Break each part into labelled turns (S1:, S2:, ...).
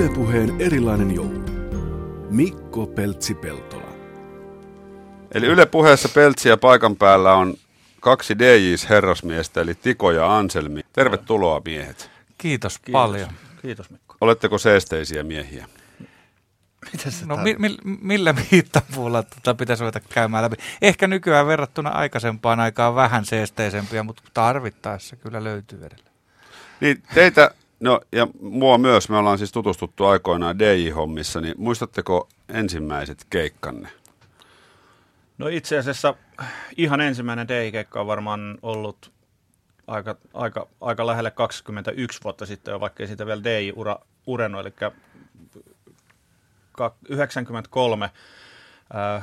S1: Ylepuheen erilainen joulu. Mikko Peltsi-Peltola.
S2: Eli Yle puheessa Peltsiä paikan päällä on kaksi DJs herrasmiestä, eli Tiko ja Anselmi. Tervetuloa miehet.
S3: Kiitos, Kiitos. paljon.
S4: Kiitos Mikko.
S2: Oletteko seesteisiä miehiä?
S3: Mitä se no mi- mi- millä miittapuulla tota pitäisi ruveta käymään läpi? Ehkä nykyään verrattuna aikaisempaan aikaan vähän seesteisempiä, mutta tarvittaessa kyllä löytyy edelleen.
S2: Niin teitä, no ja mua myös, me ollaan siis tutustuttu aikoinaan DJ-hommissa, niin muistatteko ensimmäiset keikkanne?
S4: No itse asiassa ihan ensimmäinen DJ-keikka on varmaan ollut aika, aika, aika lähelle 21 vuotta sitten jo, vaikka ei siitä vielä DJ-ura ureno, eli 93 äh,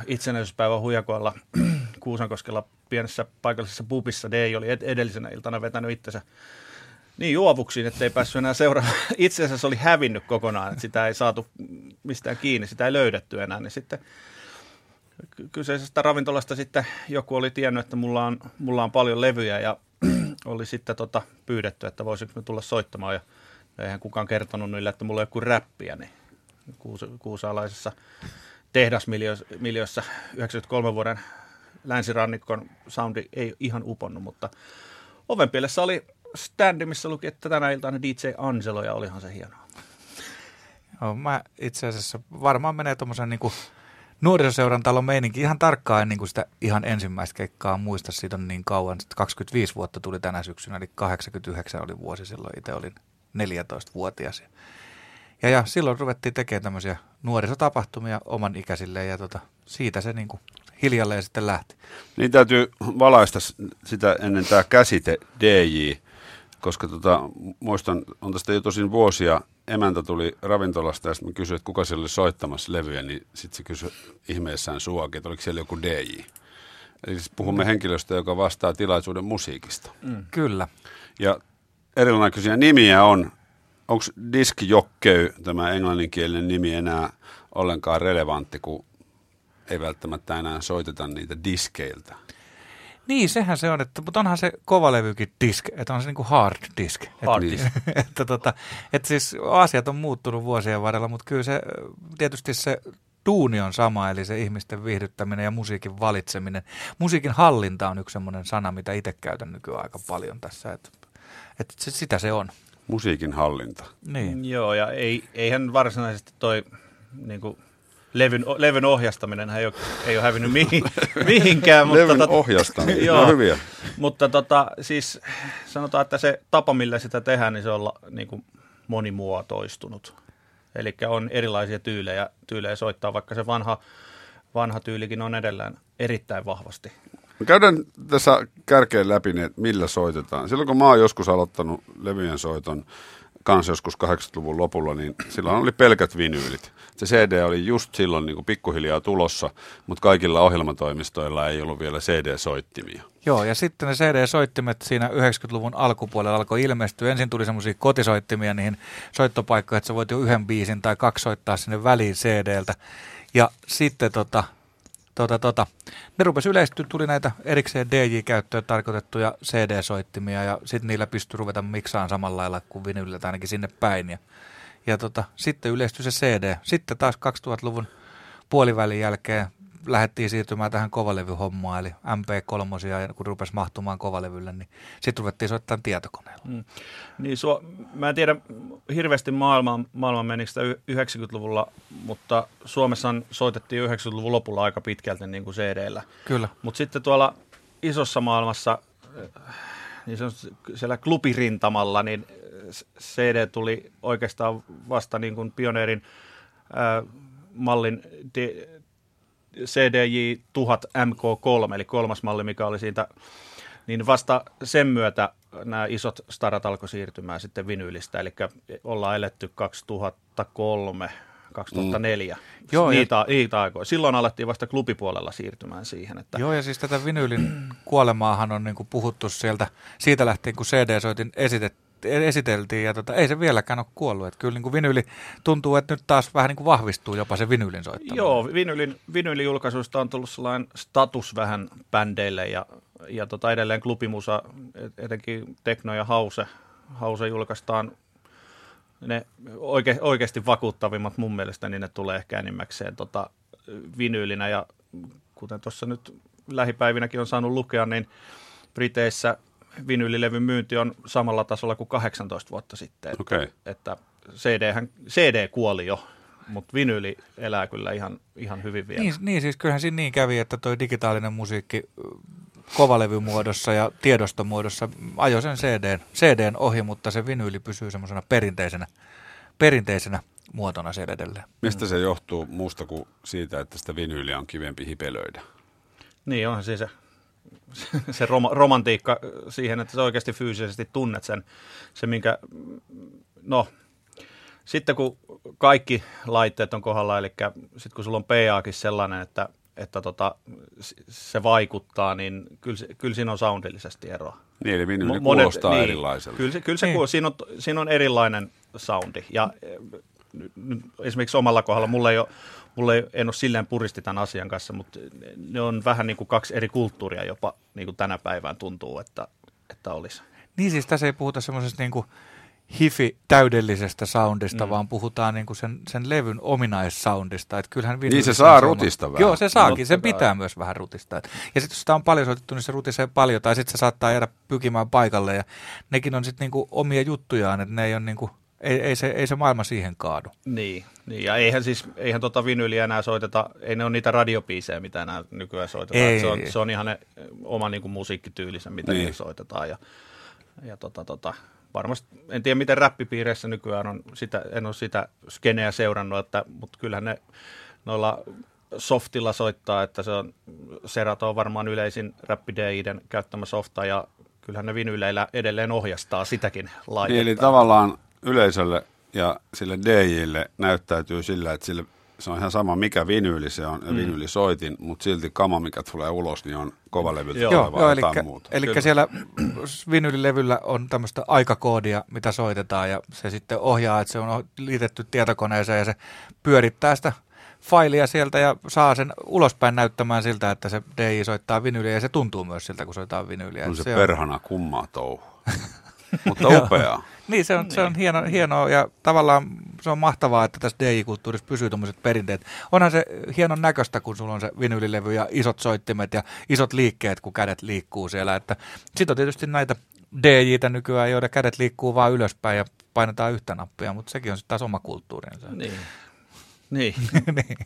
S4: itsenäisyyspäivän hujakoilla Kuusankoskella pienessä paikallisessa pubissa DJ oli edellisenä iltana vetänyt itsensä niin juovuksiin, että ei päässyt enää seuraamaan. Itse asiassa oli hävinnyt kokonaan, että sitä ei saatu mistään kiinni, sitä ei löydetty enää, niin sitten kyseisestä ravintolasta sitten joku oli tiennyt, että mulla on, mulla on paljon levyjä ja oli sitten tota pyydetty, että voisinko me tulla soittamaan ja eihän kukaan kertonut niille, että mulla on joku räppiä, niin kuus- kuusaalaisessa tehdasmiljössä 93 vuoden länsirannikon soundi ei ihan uponnut, mutta ovenpielessä oli standi, missä luki, että tänä iltana DJ Angelo ja olihan se hienoa.
S3: Joo, mä itse asiassa varmaan menee tuommoisen niin nuorisoseuran talon meininki ihan tarkkaan ennen kuin sitä ihan ensimmäistä keikkaa muista. Siitä on niin kauan, että 25 vuotta tuli tänä syksynä, eli 89 oli vuosi silloin. Itse olin 14-vuotias. Ja, ja silloin ruvettiin tekemään tämmöisiä nuorisotapahtumia oman ikäisille ja tota, siitä se niin kuin hiljalleen sitten lähti.
S2: Niin täytyy valaista sitä ennen tämä käsite DJ, koska tota, muistan, on tästä jo tosin vuosia, emäntä tuli ravintolasta ja sitten kysyin, että kuka siellä oli soittamassa levyjä, niin sitten se kysyi ihmeessään suakin, että oliko siellä joku DJ. Eli siis puhumme mm. henkilöstä, joka vastaa tilaisuuden musiikista.
S3: Mm. Kyllä.
S2: Ja erilaisia nimiä on onko diskjokkey, tämä englanninkielinen nimi, enää ollenkaan relevantti, kun ei välttämättä enää soiteta niitä diskeiltä?
S3: Niin, sehän se on, että, mutta onhan se kovalevykin disk, että on se niin kuin hard disk.
S4: Hard disk.
S3: Että, että, tota, että siis asiat on muuttunut vuosien varrella, mutta kyllä se tietysti se tuuni on sama, eli se ihmisten viihdyttäminen ja musiikin valitseminen. Musiikin hallinta on yksi semmoinen sana, mitä itse käytän nykyään aika paljon tässä, että, että se, sitä se on
S2: musiikin hallinta.
S4: Niin. Joo, ja ei, eihän varsinaisesti toi niin kuin, levyn, levyn ohjastaminen ei ole, ei ole hävinnyt mihin, mihinkään.
S2: mutta levyn tot, ohjastaminen, joo, no hyviä.
S4: Mutta tota, siis sanotaan, että se tapa, millä sitä tehdään, niin se on niin kuin monimuotoistunut. Eli on erilaisia tyylejä, tyylejä soittaa, vaikka se vanha, vanha tyylikin on edelleen erittäin vahvasti
S2: me käydään tässä kärkeen läpi, niin, että millä soitetaan. Silloin kun mä oon joskus aloittanut levyjen soiton kanssa joskus 80-luvun lopulla, niin silloin oli pelkät vinyylit. Se CD oli just silloin niin kuin pikkuhiljaa tulossa, mutta kaikilla ohjelmatoimistoilla ei ollut vielä CD-soittimia.
S3: Joo, ja sitten ne CD-soittimet siinä 90-luvun alkupuolella alkoi ilmestyä. Ensin tuli semmoisia kotisoittimia niihin soittopaikkoihin, että sä voit jo yhden biisin tai kaksi soittaa sinne väliin CD-ltä. Ja sitten tota, tota, tota, ne rupesi yleistyä, tuli näitä erikseen DJ-käyttöön tarkoitettuja CD-soittimia ja sitten niillä pystyi ruveta miksaan samalla lailla kuin vinylillä ainakin sinne päin. Ja, ja tota, sitten yleistyi se CD. Sitten taas 2000-luvun puolivälin jälkeen lähdettiin siirtymään tähän kovalevyhommaan, eli MP3, ja kun rupesi mahtumaan kovalevylle, niin sitten ruvettiin soittamaan tietokoneella. Mm.
S4: Niin, su- mä en tiedä hirveästi maailman, maailman menikö sitä 90-luvulla, mutta Suomessa soitettiin 90-luvun lopulla aika pitkälti niin kuin CD-llä.
S3: Kyllä.
S4: Mutta sitten tuolla isossa maailmassa, niin se on siellä klubirintamalla, niin CD tuli oikeastaan vasta niin kuin pioneerin äh, mallin de, CDJ 1000 MK3, eli kolmas malli, mikä oli siitä, niin vasta sen myötä nämä isot starat alkoi siirtymään sitten vinyylistä, eli ollaan eletty 2003 2004. Mm. Joo, niitä, ja... niitä aikoja. Silloin alettiin vasta klubipuolella siirtymään siihen. Että...
S3: Joo, ja siis tätä vinyylin kuolemaahan on niin kuin puhuttu sieltä, siitä lähtien, kun CD-soitin esitettiin esiteltiin ja tota, ei se vieläkään ole kuollut. Että kyllä niin kuin vinyli tuntuu, että nyt taas vähän niin kuin vahvistuu jopa se vinylin soittaminen.
S4: Joo, vinylin, vinylijulkaisuista on tullut sellainen status vähän bändeille ja, ja tota edelleen klubimusa, etenkin Tekno ja Hause, Hause julkaistaan ne oike, oikeasti vakuuttavimmat mun mielestä, niin ne tulee ehkä enimmäkseen tota, vinyylinä. Ja kuten tuossa nyt lähipäivinäkin on saanut lukea, niin Briteissä vinyylilevyn myynti on samalla tasolla kuin 18 vuotta sitten. Että,
S2: Okei.
S4: että CD, CD kuoli jo, mutta vinyyli elää kyllä ihan, ihan hyvin vielä.
S3: Niin, niin, siis kyllähän siinä niin kävi, että toi digitaalinen musiikki ö, kovalevymuodossa ja tiedostomuodossa ajoi sen CDn, CDn ohi, mutta se vinyyli pysyy semmoisena perinteisenä, perinteisenä muotona siellä edelleen.
S2: Mistä se johtuu muusta kuin siitä, että sitä vinyyliä on kivempi hipelöidä?
S4: Niin onhan siis se, se rom, romantiikka siihen, että sä oikeasti fyysisesti tunnet sen, se minkä, no sitten kun kaikki laitteet on kohdalla, eli sitten kun sulla on PAkin sellainen, että, että tota, se vaikuttaa, niin kyllä, kyllä siinä on soundillisesti eroa.
S2: Niin, eli vinyyli
S4: Mo-
S2: kuulostaa
S4: niin,
S2: erilaiselta.
S4: Kyllä se, kyllä se
S3: Niin.
S4: siinä, on, siinä on erilainen soundi. Ja eh, esimerkiksi omalla kohdalla, mulla ei ole, mulla ei, en ole silleen puristi tämän asian kanssa, mutta ne on vähän niin kuin kaksi eri kulttuuria jopa niin kuin tänä päivään tuntuu, että, että olisi.
S3: Niin siis tässä ei puhuta semmoisesta niin hifi täydellisestä soundista, mm. vaan puhutaan niin kuin sen, sen levyn ominaissoundista. Että kyllähän
S2: Niin se saa rutista vähän.
S3: Joo, se saakin. Sen pitää myös vähän rutista. Et- Ja sitten jos sitä on paljon soitettu, niin se rutisee paljon. Tai sitten se saattaa jäädä pykimään paikalle. Ja nekin on sitten niinku omia juttujaan, että ne ei ole niinku, ei, ei, se, ei se maailma siihen kaadu.
S4: Niin, niin ja eihän siis, eihän tota vinyyliä enää soiteta, ei ne ole niitä radiopiisejä, mitä enää nykyään soitetaan.
S3: Ei,
S4: se, on,
S3: ei.
S4: se on ihan ne, oma niin kuin mitä
S2: Niin.
S4: soitetaan. Ja, ja tota, tota, varmasti, en tiedä miten räppipiireissä nykyään on, sitä, en ole sitä skeneä seurannut, että, mutta kyllähän ne noilla softilla soittaa, että se on, Serato on varmaan yleisin räppi DJ:den käyttämä softa ja kyllähän ne vinyyleillä edelleen ohjastaa sitäkin laitetta.
S2: Niin, eli tavallaan yleisölle ja sille DJille näyttäytyy sillä, että sille, se on ihan sama mikä vinyyli se on ja mm. vinyylisoitin, mutta silti kama mikä tulee ulos, niin on kovalevyltä
S4: Joo.
S2: tulevaa
S3: joo
S2: muuta.
S3: eli siellä vinylilevyllä on tämmöistä aikakoodia, mitä soitetaan ja se sitten ohjaa, että se on liitetty tietokoneeseen ja se pyörittää sitä failia sieltä ja saa sen ulospäin näyttämään siltä, että se DJ soittaa vinyliä ja se tuntuu myös siltä, kun soittaa vinyliä.
S2: on
S3: Että
S2: se, perhana kummaa touhu. mutta upea.
S3: Niin, se on, se on hieno, hienoa ja tavallaan se on mahtavaa, että tässä DJ-kulttuurissa pysyy tuommoiset perinteet. Onhan se hienon näköistä, kun sulla on se vinylilevy ja isot soittimet ja isot liikkeet, kun kädet liikkuu siellä. Että sitten on tietysti näitä DJitä nykyään, joiden kädet liikkuu vaan ylöspäin ja painetaan yhtä nappia, mutta sekin on sitten taas oma kulttuurinsa.
S4: Niin. Niin.
S3: niin.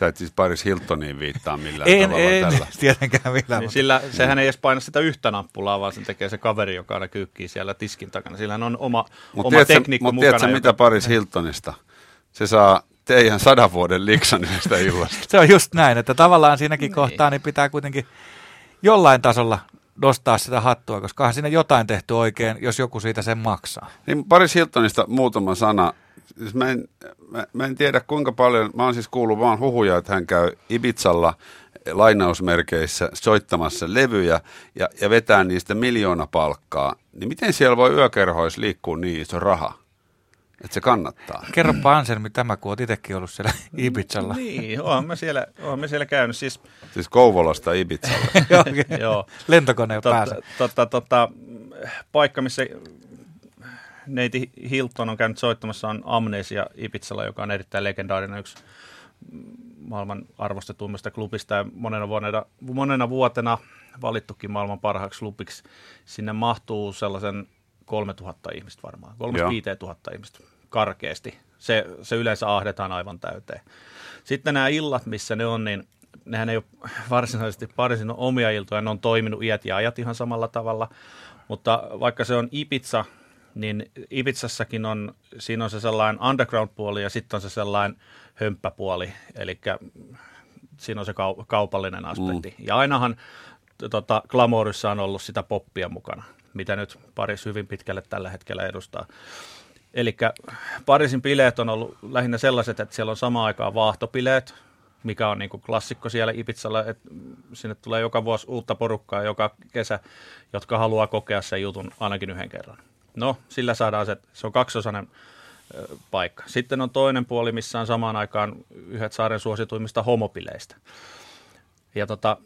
S2: Sä et siis Paris Hiltoniin viittaa millään
S3: En,
S2: tavalla
S3: en
S2: tällä.
S3: tietenkään millään.
S4: Niin
S3: mutta-
S4: sillä, sehän ei edes paina sitä yhtä nappulaa, vaan sen tekee se kaveri, joka aina kyykkii siellä tiskin takana. Sillähän on oma,
S2: Mutta
S4: oma
S2: tiedätkö,
S4: tekniikka
S2: mut
S4: mukana.
S2: tiedätkö
S4: joka-
S2: mitä Paris Hiltonista? Se saa teidän sadan vuoden liksan yhdestä illasta.
S3: Se on just näin, että tavallaan siinäkin kohtaa niin pitää kuitenkin jollain tasolla nostaa sitä hattua, koska onhan siinä jotain tehty oikein, jos joku siitä sen maksaa.
S2: Niin Paris Hiltonista muutama sana. Siis mä, en, mä, mä en tiedä kuinka paljon, mä oon siis kuullut vaan huhuja, että hän käy Ibizalla lainausmerkeissä soittamassa levyjä ja, ja vetää niistä miljoona palkkaa. Niin miten siellä voi yökerhoissa liikkua niin iso raha, että se kannattaa?
S3: Kerropa Anselmi tämä, kun olet itsekin ollut siellä Ibizalla.
S4: Niin, oon mä siellä, oon mä siellä käynyt. Siis,
S2: Siis Kouvolasta Ibizalle.
S3: Joo,
S4: joo,
S3: Lentokoneen päässä.
S4: totta, totta, totta, paikka, missä neiti Hilton on käynyt soittamassa, on Amnesia Ibizalla, joka on erittäin legendaarinen yksi maailman arvostetuimmista klubista ja monena vuotena, monena vuotena valittukin maailman parhaaksi klubiksi. Sinne mahtuu sellaisen 3000 ihmistä varmaan, 3000 ihmistä karkeasti. Se, se yleensä ahdetaan aivan täyteen. Sitten nämä illat, missä ne on, niin nehän ei ole varsinaisesti parisin omia iltoja, ne on toiminut iät ja ajat ihan samalla tavalla. Mutta vaikka se on Ibiza, niin Ibizassakin on, siinä on se sellainen underground-puoli ja sitten on se sellainen hömppäpuoli, eli siinä on se kau- kaupallinen aspekti. Mm. Ja ainahan tota, Glamourissa on ollut sitä poppia mukana, mitä nyt Paris hyvin pitkälle tällä hetkellä edustaa. Eli Pariisin bileet on ollut lähinnä sellaiset, että siellä on samaan aikaan vaahtopileet, mikä on niin klassikko siellä Ibizalla, että sinne tulee joka vuosi uutta porukkaa joka kesä, jotka haluaa kokea sen jutun ainakin yhden kerran. No, sillä saadaan se, se on kaksosainen paikka. Sitten on toinen puoli, missä on samaan aikaan yhdet saaren suosituimmista homopileistä. Ja tota,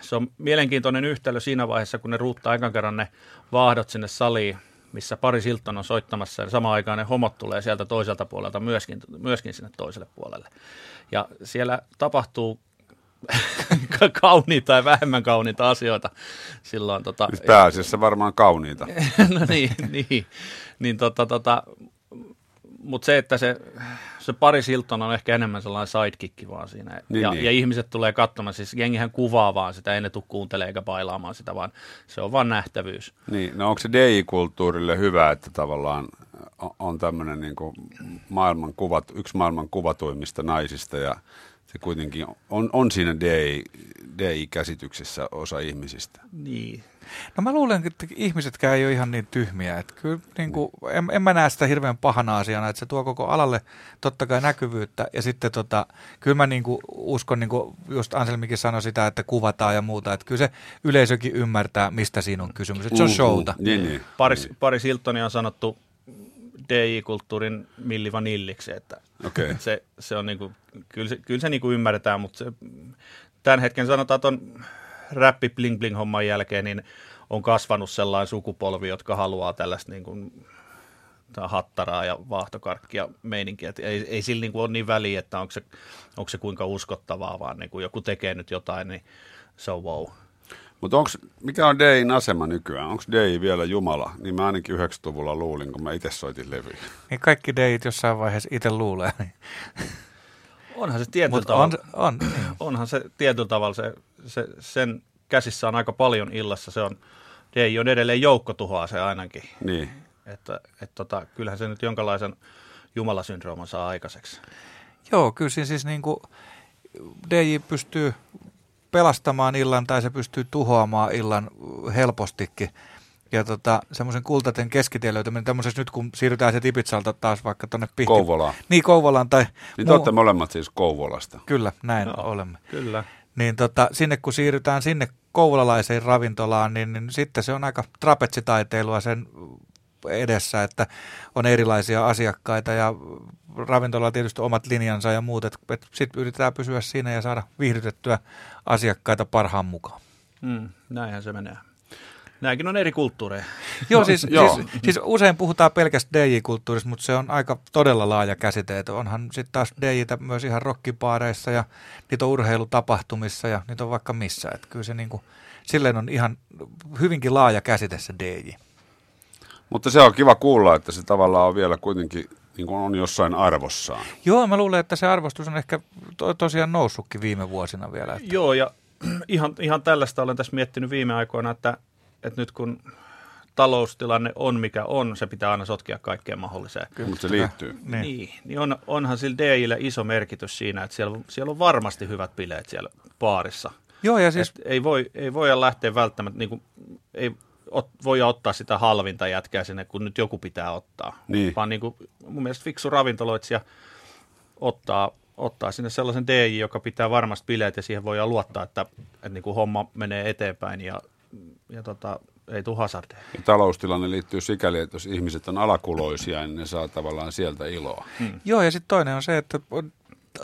S4: se on mielenkiintoinen yhtälö siinä vaiheessa, kun ne ruuttaa ekan kerran ne vaahdot sinne saliin, missä Paris Hilton on soittamassa ja samaan aikaan ne homot tulee sieltä toiselta puolelta myöskin, myöskin sinne toiselle puolelle. Ja siellä tapahtuu kauniita tai vähemmän kauniita asioita silloin. Tota,
S2: Nyt pääasiassa varmaan kauniita.
S4: no niin, niin. niin tota, tota, mutta se, että se, se Paris Hilton on ehkä enemmän sellainen sidekick vaan siinä.
S2: Niin,
S4: ja,
S2: niin.
S4: ja, ihmiset tulee katsomaan, siis jengihän kuvaa vaan sitä, ei ne tule kuuntelemaan eikä bailaamaan sitä, vaan se on vaan nähtävyys.
S2: Niin, no onko se DJ-kulttuurille hyvä, että tavallaan on- on tämmöinen niin maailman kuvat, yksi maailman kuvatuimmista naisista ja se kuitenkin on, on siinä DJ, DJ-käsityksessä osa ihmisistä.
S4: Niin.
S3: No mä luulen, että ihmisetkään ei ole ihan niin tyhmiä. Että kyllä, niin kuin, en, en mä näe sitä hirveän pahana asiana, että se tuo koko alalle totta kai näkyvyyttä. Ja sitten tota, kyllä mä niin kuin uskon, niin kuin just Anselmikin sanoi sitä, että kuvataan ja muuta. Että kyllä se yleisökin ymmärtää, mistä siinä on kysymys. Että se on showta.
S2: Niin, niin.
S4: Paris, Paris Hiltonia on sanottu DJ-kulttuurin Milli Vanilliksi, että
S2: Okei.
S4: se, se on niinku, kyllä se, kyllä se niinku ymmärretään, mutta se, tämän hetken sanotaan tuon räppi bling bling homman jälkeen, niin on kasvanut sellainen sukupolvi, jotka haluaa tällaista niin kuin, hattaraa ja vaahtokarkkia meininkiä. Et Ei, ei sillä niin kuin ole niin väliä, että onko se, onko se kuinka uskottavaa, vaan niin kuin joku tekee nyt jotain, niin se on wow.
S2: Mutta mikä on DJin asema nykyään? Onko DJ vielä Jumala? Niin mä ainakin 90-luvulla luulin, kun mä itse soitin levyjä.
S3: Niin kaikki deit jossain vaiheessa itse luulee. Niin.
S4: Onhan se tietyllä
S3: Mutta
S4: tavalla,
S3: on, on, niin.
S4: onhan se tietyllä tavalla, se, se, sen käsissä on aika paljon illassa. Se on, DJ on edelleen joukkotuhoa se ainakin.
S2: Niin.
S4: Että et tota, kyllähän se nyt jonkinlaisen jumalasyndrooman saa aikaiseksi.
S3: Joo, kyllä siis niin kuin DJ pystyy pelastamaan illan tai se pystyy tuhoamaan illan helpostikin. Ja tota, semmoisen kultaten keskitien löytäminen, tämmöisessä nyt kun siirrytään se Tipitsalta taas vaikka tuonne Pihti...
S2: Kouvolaan.
S3: Niin, Kouvolaan tai...
S2: Niin te olette molemmat siis Kouvolasta.
S3: Kyllä, näin
S4: Joo.
S3: olemme.
S4: Kyllä.
S3: Niin tota, sinne kun siirrytään sinne kouvolalaiseen ravintolaan, niin, niin sitten se on aika trapetsitaiteilua sen edessä, että on erilaisia asiakkaita ja ravintolalla tietysti omat linjansa ja muut, että et sitten yritetään pysyä siinä ja saada viihdytettyä asiakkaita parhaan mukaan.
S4: Mm, näinhän se menee. Nämäkin on eri kulttuureja.
S3: Joo, siis,
S2: joo.
S3: siis, siis usein puhutaan pelkästä DJ-kulttuurista, mutta se on aika todella laaja käsite. Että onhan sitten taas DJtä myös ihan rockipaareissa ja niitä on urheilutapahtumissa ja niitä on vaikka missä. Että kyllä se niinku, silleen on ihan hyvinkin laaja käsite se DJ.
S2: Mutta se on kiva kuulla, että se tavallaan on vielä kuitenkin niin kuin on jossain arvossaan.
S3: Joo, mä luulen, että se arvostus on ehkä to- tosiaan noussutkin viime vuosina vielä. Että
S4: Joo, ja ihan, ihan tällaista olen tässä miettinyt viime aikoina, että, että nyt kun taloustilanne on mikä on, se pitää aina sotkea kaikkeen mahdolliseen.
S2: Mutta se liittyy.
S3: Niin.
S4: Niin, niin on, onhan sillä DJille iso merkitys siinä, että siellä, siellä on varmasti hyvät bileet siellä baarissa.
S3: Joo, ja siis
S4: Siis... ei, voi, ei voi lähteä välttämättä, niin kuin, ei ot, voi ottaa sitä halvinta jätkää sinne, kun nyt joku pitää ottaa.
S2: Niin.
S4: Vaan niin kuin, mun mielestä fiksu ravintoloitsija ottaa, ottaa sinne sellaisen DJ, joka pitää varmasti bileet ja siihen voi luottaa, että, että niin kuin homma menee eteenpäin ja, ja tota, ei tule hazardeja.
S2: Ja taloustilanne liittyy sikäli, että jos ihmiset on alakuloisia, niin ne saa tavallaan sieltä iloa.
S3: Joo, ja sitten toinen on se, että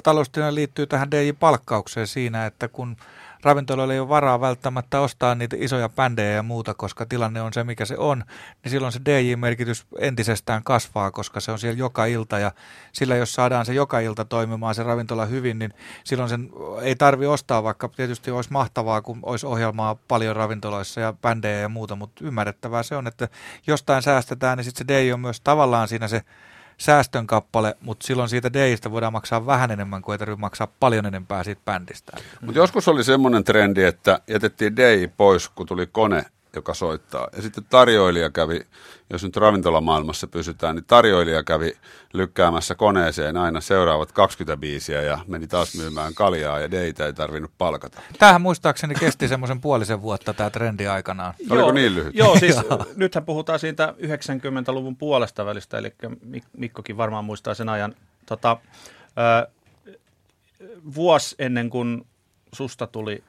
S3: taloustilanne liittyy tähän DJ-palkkaukseen siinä, että kun ravintoloilla ei ole varaa välttämättä ostaa niitä isoja bändejä ja muuta, koska tilanne on se, mikä se on, niin silloin se DJ-merkitys entisestään kasvaa, koska se on siellä joka ilta, ja sillä jos saadaan se joka ilta toimimaan se ravintola hyvin, niin silloin sen ei tarvi ostaa, vaikka tietysti olisi mahtavaa, kun olisi ohjelmaa paljon ravintoloissa ja bändejä ja muuta, mutta ymmärrettävää se on, että jostain säästetään, niin sitten se DJ on myös tavallaan siinä se säästön kappale, mutta silloin siitä DJstä voidaan maksaa vähän enemmän kuin ei tarvitse maksaa paljon enempää siitä bändistä.
S2: Mutta joskus oli semmoinen trendi, että jätettiin DJ pois, kun tuli kone, joka soittaa. Ja sitten tarjoilija kävi, jos nyt ravintolamaailmassa pysytään, niin tarjoilija kävi lykkäämässä koneeseen aina seuraavat 20 biisiä ja meni taas myymään kaljaa ja DJtä ei tarvinnut palkata.
S3: Tämähän muistaakseni kesti semmoisen puolisen vuotta tämä trendi aikanaan.
S2: Oliko niin lyhyt?
S4: Joo, siis nythän puhutaan siitä 90-luvun puolesta välistä, eli Mik- Mikkokin varmaan muistaa sen ajan. Tota, ää, vuosi ennen kuin susta tuli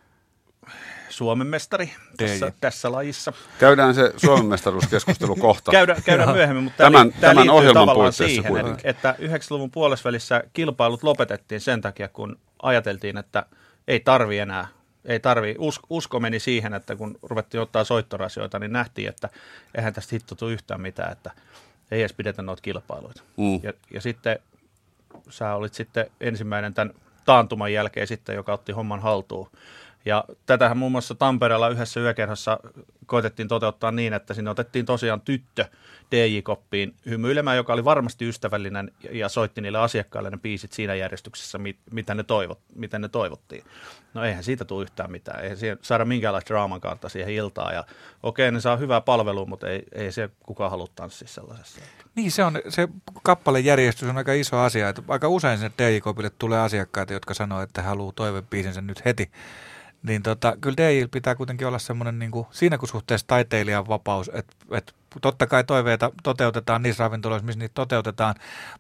S4: Suomen mestari tässä, tässä lajissa.
S2: Käydään se Suomen mestaruuskeskustelu kohta.
S4: Käydään, käydään myöhemmin, mutta
S2: Tämän-
S4: tämä,
S2: tämän
S4: liittyy
S2: ohjelman
S4: tavallaan
S2: puitteissa
S4: siihen,
S2: kuitenkin.
S4: että, että 90-luvun puolesvälissä kilpailut lopetettiin sen takia, kun ajateltiin, että ei tarvi enää Ei tarvi. Usko, usko meni siihen, että kun ruvettiin ottaa soittorasioita, niin nähtiin, että eihän tästä hitto tule yhtään mitään, että ei edes pidetä noita kilpailuita.
S2: Mm.
S4: Ja, ja sitten sä olit sitten ensimmäinen tämän taantuman jälkeen sitten, joka otti homman haltuun. Ja tätähän muun muassa Tampereella yhdessä yökerhossa koitettiin toteuttaa niin, että sinne otettiin tosiaan tyttö DJ-koppiin hymyilemään, joka oli varmasti ystävällinen ja soitti niille asiakkaille ne biisit siinä järjestyksessä, mitä ne, toivot, mitä ne toivottiin. No eihän siitä tule yhtään mitään, eihän siihen saada minkäänlaista draaman kautta siihen iltaan. Ja okei, ne saa hyvää palvelua, mutta ei, ei se kukaan halua tanssia sellaisessa.
S3: Niin, se, on, se kappalen järjestys on aika iso asia. Että aika usein sinne DJ-kopille tulee asiakkaita, jotka sanoo, että haluaa toivebiisinsä nyt heti niin tota, kyllä DJ pitää kuitenkin olla semmoinen niin kuin, siinä kun suhteessa taiteilijan vapaus, että et, totta kai toiveita toteutetaan niissä ravintoloissa, missä niitä toteutetaan,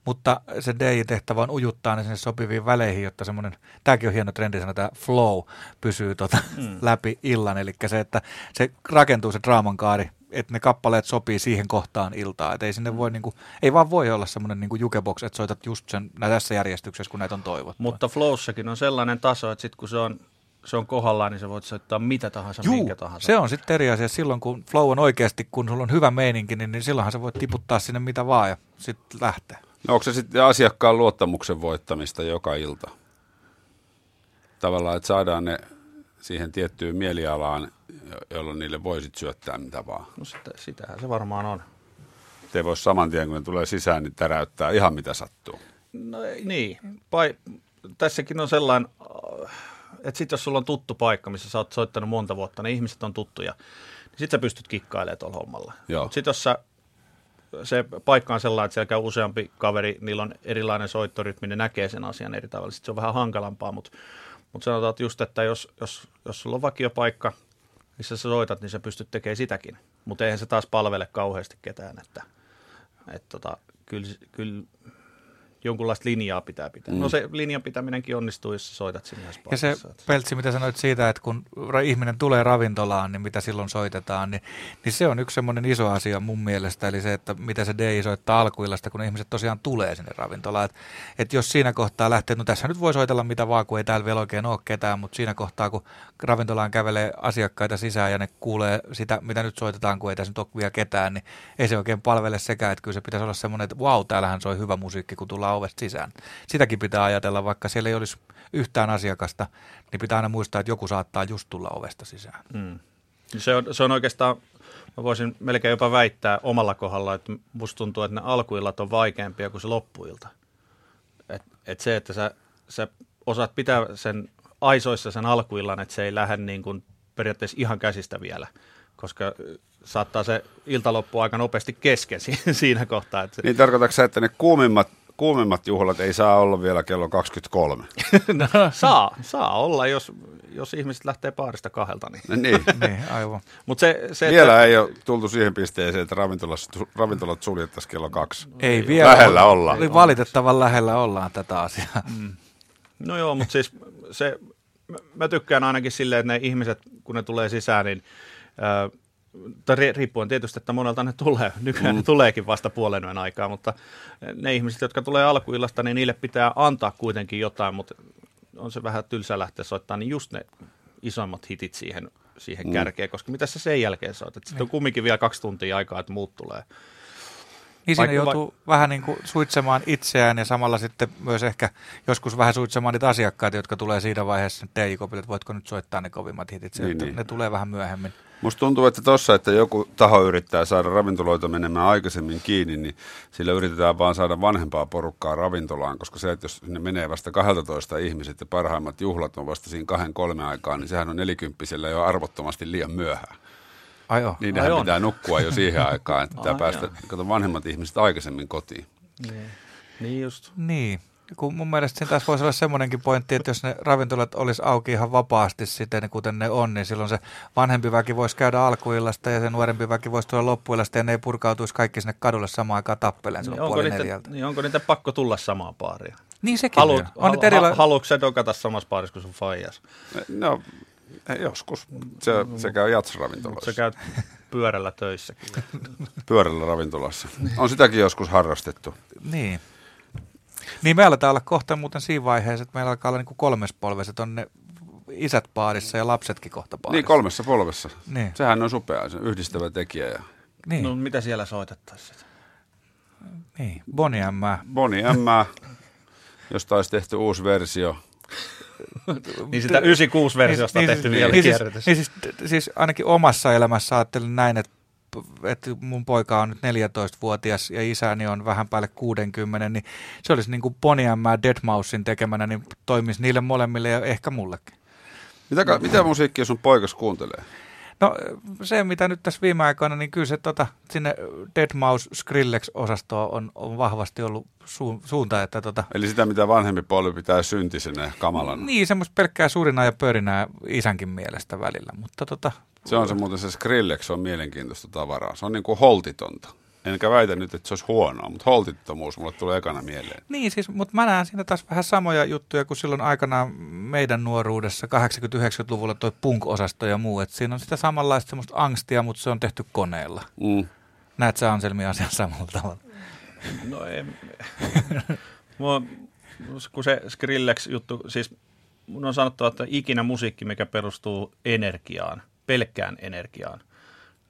S3: mutta se DJ-tehtävä on ujuttaa ne sinne sopiviin väleihin, jotta semmoinen, tämäkin on hieno trendi sanoa, tämä flow pysyy tota, mm. läpi illan, eli se, että se rakentuu se draaman kaari että ne kappaleet sopii siihen kohtaan iltaa. Että ei sinne voi, niinku, ei vaan voi olla semmoinen niinku jukebox, että soitat just sen tässä järjestyksessä, kun näitä on toivottu.
S4: Mutta flowssakin on sellainen taso, että sitten kun se on se on kohdallaan, niin sä voit soittaa mitä tahansa, Juu, minkä tahansa.
S3: se on sitten eri asia. Silloin kun flow on oikeasti, kun sulla on hyvä meininki, niin, niin silloinhan sä voit tiputtaa sinne mitä vaan ja sitten lähteä.
S2: No onko se sitten asiakkaan luottamuksen voittamista joka ilta? Tavallaan, että saadaan ne siihen tiettyyn mielialaan, jolloin niille voisit syöttää mitä vaan.
S4: No sitä, sitähän se varmaan on.
S2: Te voi saman tien, kun ne tulee sisään, niin täräyttää ihan mitä sattuu.
S4: No niin. Pai, tässäkin on sellainen että sitten jos sulla on tuttu paikka, missä sä oot soittanut monta vuotta, niin ihmiset on tuttuja, niin sitten sä pystyt kikkailemaan tuolla hommalla. Sitten jos sä, se paikka on sellainen, että siellä käy useampi kaveri, niillä on erilainen soittorytmi, ne näkee sen asian eri tavalla. Sitten se on vähän hankalampaa, mutta, mutta sanotaan että just, että jos, jos, jos sulla on vakiopaikka, missä sä soitat, niin sä pystyt tekemään sitäkin. Mutta eihän se taas palvele kauheasti ketään, että, että tota, kyllä, kyllä jonkunlaista linjaa pitää pitää. No mm. No se linjan pitäminenkin onnistuu, jos soitat sinne
S3: Ja se peltsi, mitä sanoit siitä, että kun ihminen tulee ravintolaan, niin mitä silloin soitetaan, niin, niin se on yksi semmoinen iso asia mun mielestä, eli se, että mitä se DJ soittaa alkuillasta, kun ihmiset tosiaan tulee sinne ravintolaan. Että et jos siinä kohtaa lähtee, no tässä nyt voi soitella mitä vaan, kun ei täällä vielä oikein ole ketään, mutta siinä kohtaa, kun ravintolaan kävelee asiakkaita sisään ja ne kuulee sitä, mitä nyt soitetaan, kun ei tässä nyt ole vielä ketään, niin ei se oikein palvele sekään, että kyllä se pitäisi olla semmoinen, että vau, wow, täällähän soi hyvä musiikki, kun tullaan ovesta sisään. Sitäkin pitää ajatella, vaikka siellä ei olisi yhtään asiakasta, niin pitää aina muistaa, että joku saattaa just tulla ovesta sisään. Mm.
S4: Se, on, se on oikeastaan, mä voisin melkein jopa väittää omalla kohdalla, että musta tuntuu, että ne alkuillat on vaikeampia kuin se loppuilta. Et, et se, että sä, sä osaat pitää sen aisoissa sen alkuillan, että se ei lähde niin kuin periaatteessa ihan käsistä vielä, koska saattaa se ilta loppua aika nopeasti kesken siinä kohtaa. Että...
S2: Niin tarkoitatko sä, että ne kuumimmat kuumimmat juhlat ei saa olla vielä kello 23.
S4: no, saa, saa olla, jos, jos ihmiset lähtee paarista kahdelta. Niin,
S2: niin.
S3: niin aivan.
S4: Mut se, se,
S2: vielä että... ei ole tultu siihen pisteeseen, että ravintolat, ravintolat suljettaisiin kello kaksi.
S3: Ei vielä.
S2: Lähellä ollaan.
S3: Oli valitettavan lähellä ollaan tätä asiaa. Mm.
S4: No joo, mutta siis se, mä tykkään ainakin silleen, että ne ihmiset, kun ne tulee sisään, niin äh, tai riippuen tietysti, että monelta ne tulee. Nykyään mm. ne tuleekin vasta puolen yön aikaa, mutta ne ihmiset, jotka tulee alkuillasta, niin niille pitää antaa kuitenkin jotain, mutta on se vähän tylsä lähteä soittaa, niin just ne isommat hitit siihen, siihen mm. kärkeen, koska mitä sä sen jälkeen soitat? Sitten on niin. kumminkin vielä kaksi tuntia aikaa, että muut tulee.
S3: Niin siinä joutuu va- vähän niin kuin suitsemaan itseään ja samalla sitten myös ehkä joskus vähän suitsemaan niitä asiakkaita, jotka tulee siinä vaiheessa DJ-kopille, että voitko nyt soittaa ne kovimmat hitit, niin, niin. ne tulee vähän myöhemmin.
S2: Musta tuntuu, että tuossa, että joku taho yrittää saada ravintoloita menemään aikaisemmin kiinni, niin sillä yritetään vaan saada vanhempaa porukkaa ravintolaan, koska se, että jos ne menee vasta 12 ihmiset ja parhaimmat juhlat on vasta siinä kahden kolme aikaa, niin sehän on nelikymppisellä jo arvottomasti liian myöhään.
S3: Ai joo.
S2: Niin Ai pitää nukkua jo siihen aikaan, että pitää päästä kato, vanhemmat ihmiset aikaisemmin kotiin.
S4: Niin, niin just.
S3: Niin kun mun mielestä siinä taas voisi olla semmoinenkin pointti, että jos ne ravintolat olisi auki ihan vapaasti siten, kuten ne on, niin silloin se vanhempi väki voisi käydä alkuillasta ja se nuorempi väki voisi tulla loppuillasta ja ne ei purkautuisi kaikki sinne kadulle samaan aikaan tappeleen niin onko,
S4: niitä, niin onko niitä pakko tulla samaan baariin?
S3: Niin sekin Haluat, on. on halu, erila...
S4: Haluatko se dokata samassa baarissa kuin sun faijas?
S2: No, joskus. Se, se käy jatsravintoloissa.
S4: Se käy pyörällä töissä.
S2: pyörällä ravintolassa. On sitäkin joskus harrastettu.
S3: Niin. Niin me aletaan olla kohta muuten siinä vaiheessa, että meillä alkaa olla niin kolmes polves, että on ne isät paarissa ja lapsetkin kohta paarissa.
S2: Niin, kolmessa polvessa.
S3: Niin.
S2: Sehän on supea, se yhdistävä tekijä. Ja
S3: Niin,
S4: No mitä siellä soitettaisiin?
S3: niin. Bonnie M.
S2: Boni M, josta olisi tehty uusi versio.
S4: Niin sitä 96-versiosta on tehty vielä
S3: niin, siis,
S4: kierrätys.
S3: niin siis, siis ainakin omassa elämässä ajattelin näin, että että mun poika on nyt 14-vuotias ja isäni on vähän päälle 60, niin se olisi niin kuin M. Deadmausin tekemänä, niin toimisi niille molemmille ja ehkä mullekin.
S2: Mitä, mitä musiikkia sun poikas kuuntelee?
S3: No se, mitä nyt tässä viime aikoina, niin kyllä se tota, sinne Deadmau5 Skrillex-osastoon on, on vahvasti ollut su, suunta, että tota,
S2: Eli sitä, mitä vanhempi polvi pitää syntisenä ja kamalana.
S3: niin semmoista pelkkää surinaa ja pörinää isänkin mielestä välillä, mutta tota,
S2: Se on se muuten se Skrillex on mielenkiintoista tavaraa. Se on niin kuin holtitonta. Enkä väitä nyt, että se olisi huonoa, mutta holtittomuus mulle tulee ekana mieleen.
S3: Niin siis, mutta mä näen siinä taas vähän samoja juttuja kuin silloin aikanaan meidän nuoruudessa 80-90-luvulla toi punk-osasto ja muu. että siinä on sitä samanlaista semmoista angstia, mutta se on tehty koneella.
S2: Mm.
S3: Näet sä Anselmi asian samalla tavalla?
S4: No ei. Mua, kun se Skrillex-juttu, siis mun on sanottava, että ikinä musiikki, mikä perustuu energiaan, pelkkään energiaan,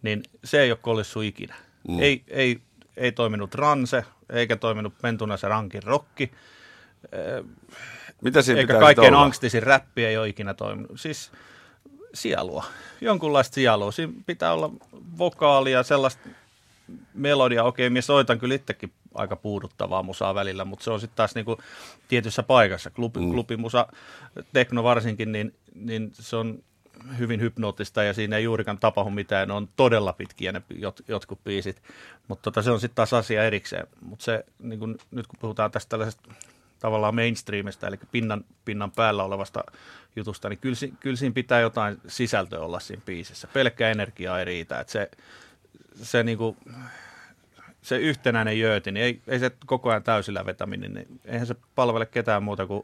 S4: niin se ei ole kolissu ikinä.
S2: Mm.
S4: Ei, ei, ei toiminut ranse, eikä toiminut pentuna se rankin rokki,
S2: Mitä siinä
S4: eikä kaikkein
S2: olla?
S4: angstisin räppi ei ole ikinä toiminut. Siis sielua, jonkunlaista sielua. Siinä pitää olla vokaalia, sellaista melodia. Okei, minä soitan kyllä itsekin aika puuduttavaa musaa välillä, mutta se on sitten taas niinku tietyssä paikassa. Klubi,
S2: mm.
S4: Klubimusa, tekno varsinkin, niin, niin se on hyvin hypnoottista ja siinä ei juurikaan tapahdu mitään. Ne on todella pitkiä ne jot, jotkut biisit, mutta tota, se on sitten taas asia erikseen. Mutta se, niin kun, nyt kun puhutaan tästä tällaisesta tavallaan mainstreamista, eli pinnan, pinnan päällä olevasta jutusta, niin kyllä, kyllä siinä pitää jotain sisältöä olla siinä biisissä. Pelkkä energia ei riitä. Et se, se, niinku, se yhtenäinen jööti, niin ei, ei se koko ajan täysillä vetäminen, niin eihän se palvele ketään muuta kuin,